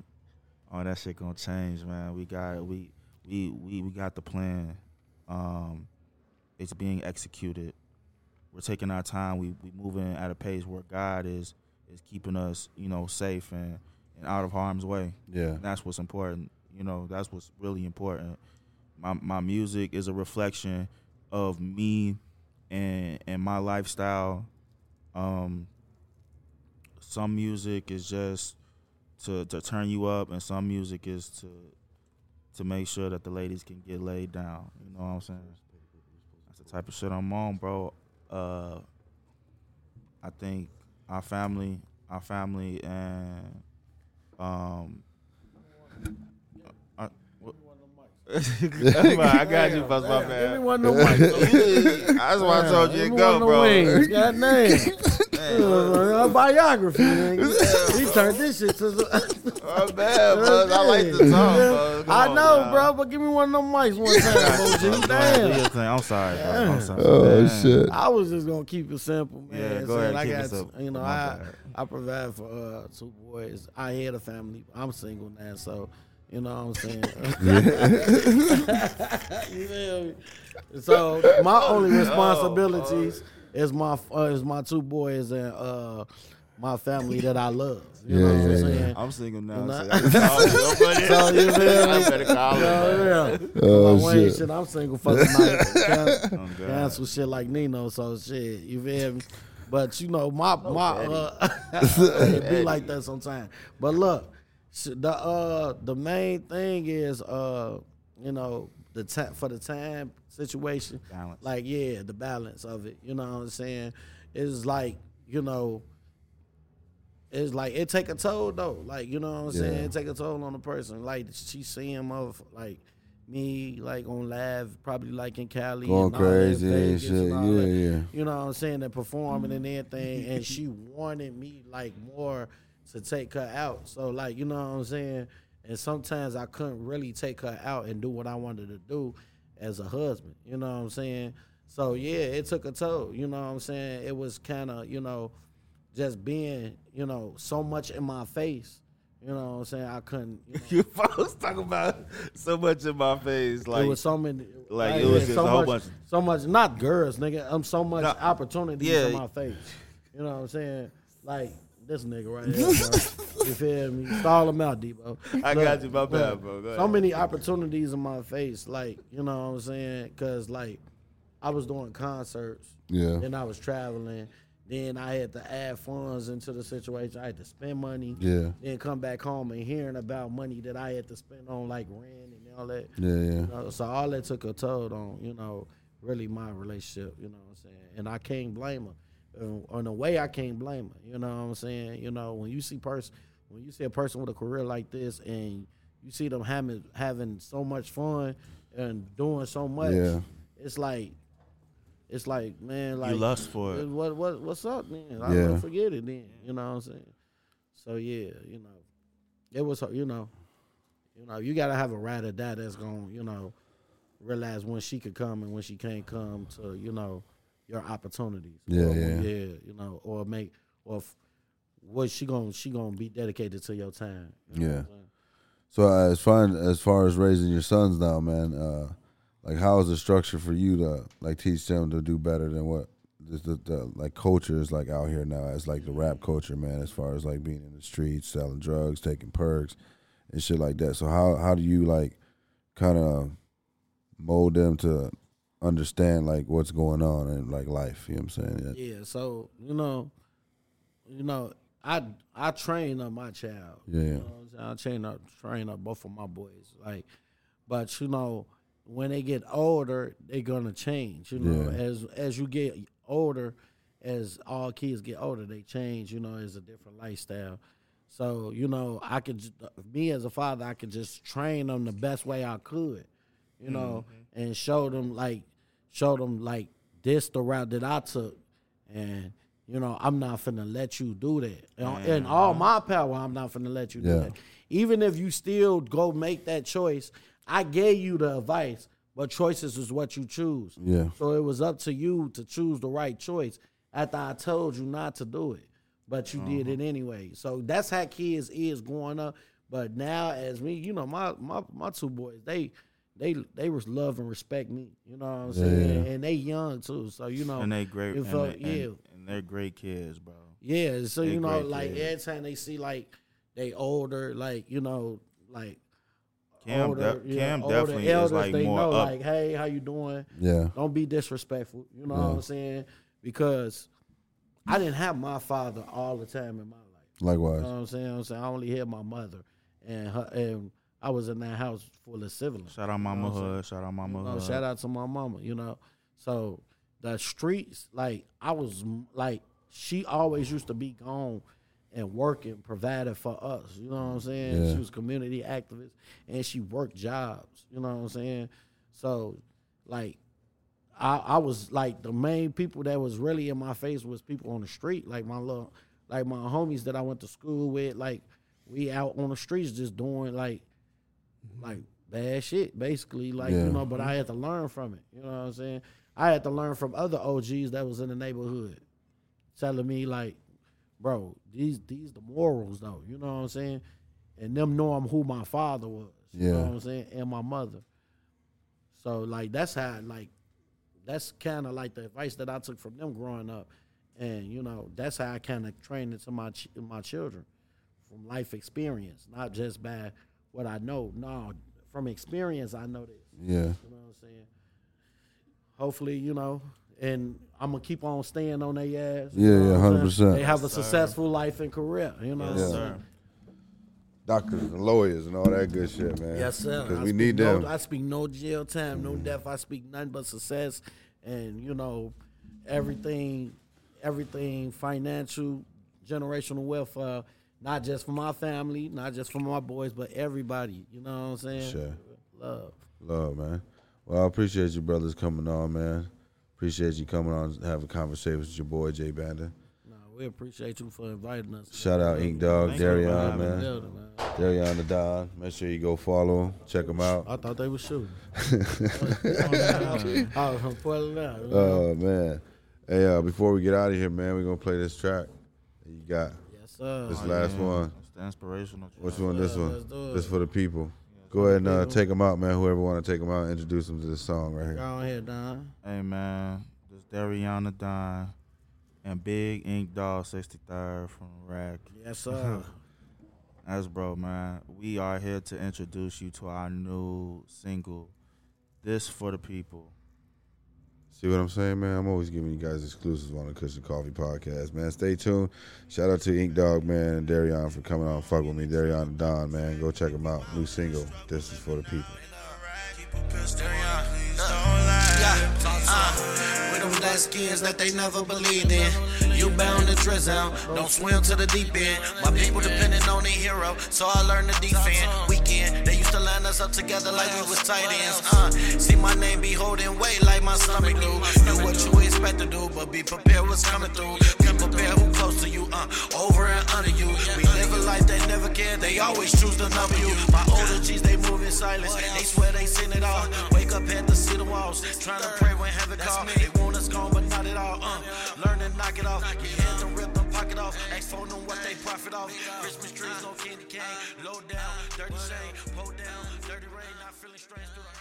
all that shit gonna change, man. We got we we we we got the plan. Um, it's being executed. We're taking our time. We we moving at a pace where God is is keeping us, you know, safe and, and out of harm's way. Yeah. And that's what's important. You know, that's what's really important. My my music is a reflection of me and and my lifestyle. Um some music is just to to turn you up and some music is to to make sure that the ladies can get laid down. You know what I'm saying? That's the type of shit I'm on, bro. Uh I think our family, our family and um I, I got you, bust my Give me one of them mics. That's why I told you to go, one of them bro. wings. God damn. A biography, nigga. He turned this shit to. Oh, bad, bro. I like the song, bro. I on, know, now. bro, but give me one of them mics one time, Go OG. Damn. I'm sorry, bro. I'm sorry. Oh Damn. shit. I was just gonna keep it simple, man. Yeah, go So, ahead, I got, it simple. you know, My I bad. I provide for uh, two boys. I had a family. I'm single now, so you know what I'm saying. you feel me? So my only responsibilities is my uh, is my two boys and uh, my family that I love. You know Yeah, what I'm yeah, saying? I'm single now. You know- so I can call you. So you feel me? I better call. Yeah, yeah. Oh, my shit. shit. I'm single for the night. Can- Oh, Cancel shit like Nino, so shit. You feel me? But you know, my my uh, it be like that sometimes. But look, the uh the main thing is uh you know the time for the time situation. Balance. Like yeah, the balance of it. You know what I'm saying? It's like you know. It's like it take a toll though. Like you know what I'm saying? Yeah. It take a toll on the person. Like she seeing of like me like on live, probably like in Cali, Going and crazy and shit. and all Yeah, that. yeah. You know what I'm saying? And performing and mm. everything, and she wanted me like more to take her out. So like you know what I'm saying? And sometimes I couldn't really take her out and do what I wanted to do as a husband. You know what I'm saying? So yeah, it took a toll. You know what I'm saying? It was kind of you know just being you know so much in my face. You know what I'm saying? I couldn't. You know, You folks talk about so much in my face, like it was so many, like, it was just so a whole much, bunch- so much, not girls, nigga. I'm so much No, opportunities yeah. in my face. You know what I'm saying? Like this nigga right here, bro. You feel me? Stall him out, Debo. I Look, got you, my bad, bro. Go So ahead. many opportunities in my face, like you know what I'm saying? Cause like I was doing concerts, Yeah. then I was traveling. Then I had to add funds into the situation. I had to spend money. Yeah. Then come back home and hearing about money that I had to spend on like rent and all that. Yeah, yeah. You know, so all that took a toll on, you know, really my relationship, you know what I'm saying? And I can't blame her. Uh, in a way, I can't blame her. You know what I'm saying? You know, when you see person, when you see a person with a career like this, and you see them having having so much fun and doing so much, Yeah. it's like, it's like, man, like you lust for it. What what what's up, man? I Yeah. don't forget it, then. You know what I'm saying? So yeah, you know, it was, you know, you know, you gotta have a ride or die that's gonna, you know, realize when she could come and when she can't come to, you know, your opportunities. Yeah, Or, yeah. yeah. You know, or make or f- what she gonna she gonna be dedicated to your time. you Yeah. So uh, as far as far as raising your sons now, man, uh, like how is the structure for you to like teach them to do better than what the, the, the like culture is like out here now as like the rap culture, man, as far as like being in the streets, selling drugs, taking perks, and shit like that. So how how do you like kind of mold them to understand like what's going on in like life? You know what I'm saying? Yeah, so you know, you know, I I train up my child. Yeah. You know what I'm saying? I train up train up both of my boys. Like, but you know, when they get older, they're gonna change. You know, Yeah. as as you get older, as all kids get older, they change. You know, it's a different lifestyle. So you know, I could me as a father, I could just train them the best way I could. You know, mm-hmm. and show them like show them like this the route that I took, and you know I'm not finna let you do that. And in all my power, I'm not finna let you do Yeah. that. Even if you still go make that choice, I gave you the advice, but choices is what you choose. Yeah. So it was up to you to choose the right choice after I told you not to do it. but you did mm-hmm. it anyway. So that's how kids is growing up. But now, as me, you know, my my my two boys, they they they was love and respect me. You know what I'm saying? Yeah. And they young too, so you know, and they great. it And, felt- they, yeah. and, and they're great kids, bro. Yeah, so They you know, like kids. every time they see like they older, like you know, like Cam, older, de- yeah, Cam older definitely elders, is like they more know, up. like, hey, how you doing? Yeah. Don't be disrespectful. You know Yeah. what I'm saying? Because I didn't have my father all the time in my life. Likewise. You know what I'm saying? I'm saying I only had my mother, and her, and I was in that house full of siblings. Shout out Mama You know what I'm saying? Hood. Shout out Mama You know, Hood. shout out to my mama, you know. So the streets, like I was like she always used to be gone and working, provided for us. You know what I'm saying? Yeah. She was community activist and she worked jobs. You know what I'm saying? So like I, I was like the main people that was really in my face was people on the street, like my little like my homies that I went to school with, like we out on the streets just doing like like bad shit, basically. Like, Yeah. you know, but I had to learn from it. You know what I'm saying? I had to learn from other OGs that was in the neighborhood telling me like, bro, these these the morals though. You know what I'm saying? And them knowing who my father was. You know Yeah. what I'm saying? And my mother. So like that's how like that's kind of like the advice that I took from them growing up, and you know that's how I kind of trained into my ch- my children from life experience, not just by what I know. No, from experience I know this. Yeah. You know what I'm saying? Hopefully, you know, and I'm gonna keep on staying on their ass. you Yeah, know yeah, what I'm saying? 100%. They have a successful life and career. You know, Yes, Yeah. sir. Doctors and lawyers and all that good shit, man. Yes, sir. Because I we speak need no, them. I speak no jail time, no mm-hmm. death. I speak nothing but success, and you know, everything, everything financial, generational welfare, not just for my family, not just for my boys, but everybody. You know what I'm saying? Sure. Love. Love, man. Well, I appreciate you brothers coming on, man. Appreciate you coming on and having a conversation with your boy Jay Banda. No, we appreciate you for inviting us. Shout out Ink Dawg, Thank Darrion, man. Man. Darrion Da Don. Make sure you go follow him. Check him out. I thought they were shooting. I was from Portland. now. Oh man. Hey, uh, before we get out of here, man, we're gonna play this track. You got sir. this Oh, last yeah. one. It's the inspirational. track. Which one? This one. let's do it. This for the people. Go ahead and uh, take them out, man. Whoever want to take them out, introduce them to this song right Go here. on here, Don. Hey man, this Darrion Da Don and Big Ink Dawg 63rd from Rack. Yes, sir. That's bro, man. We are here to introduce you to our new single, This for the People. See what I'm saying, man? I'm always giving you guys exclusives on the Kush and Coffee podcast, man. Stay tuned. Shout out to Ink Dawg, man, and Darrion for coming on fuck with me. Darrion Da Don, man. Go check them out. New single. This is for the people. Black skins that they never believed in. You bound to drizzle, don't swim to the deep end. My people depending on the hero, so I learned to defend. Weekend, they used to line us up together like we was tight ends. Uh, see my name be holding weight like my stomach do. Do what you expect to do, but be prepared what's coming through. Who close to you, uh, over and under you. We live a life they never care, they always choose to number you. My older G's, they move in silence. They swear they seen it all. Wake up, had to see the walls. Trying to pray when heaven call. They want us gone, but not at all. Uh, learn to knock it off. Get hands and rip them pocket off. Ask for them what they profit off. Christmas trees, no candy cane. Low down, dirty shame. Pull down, dirty rain. Not feeling strange the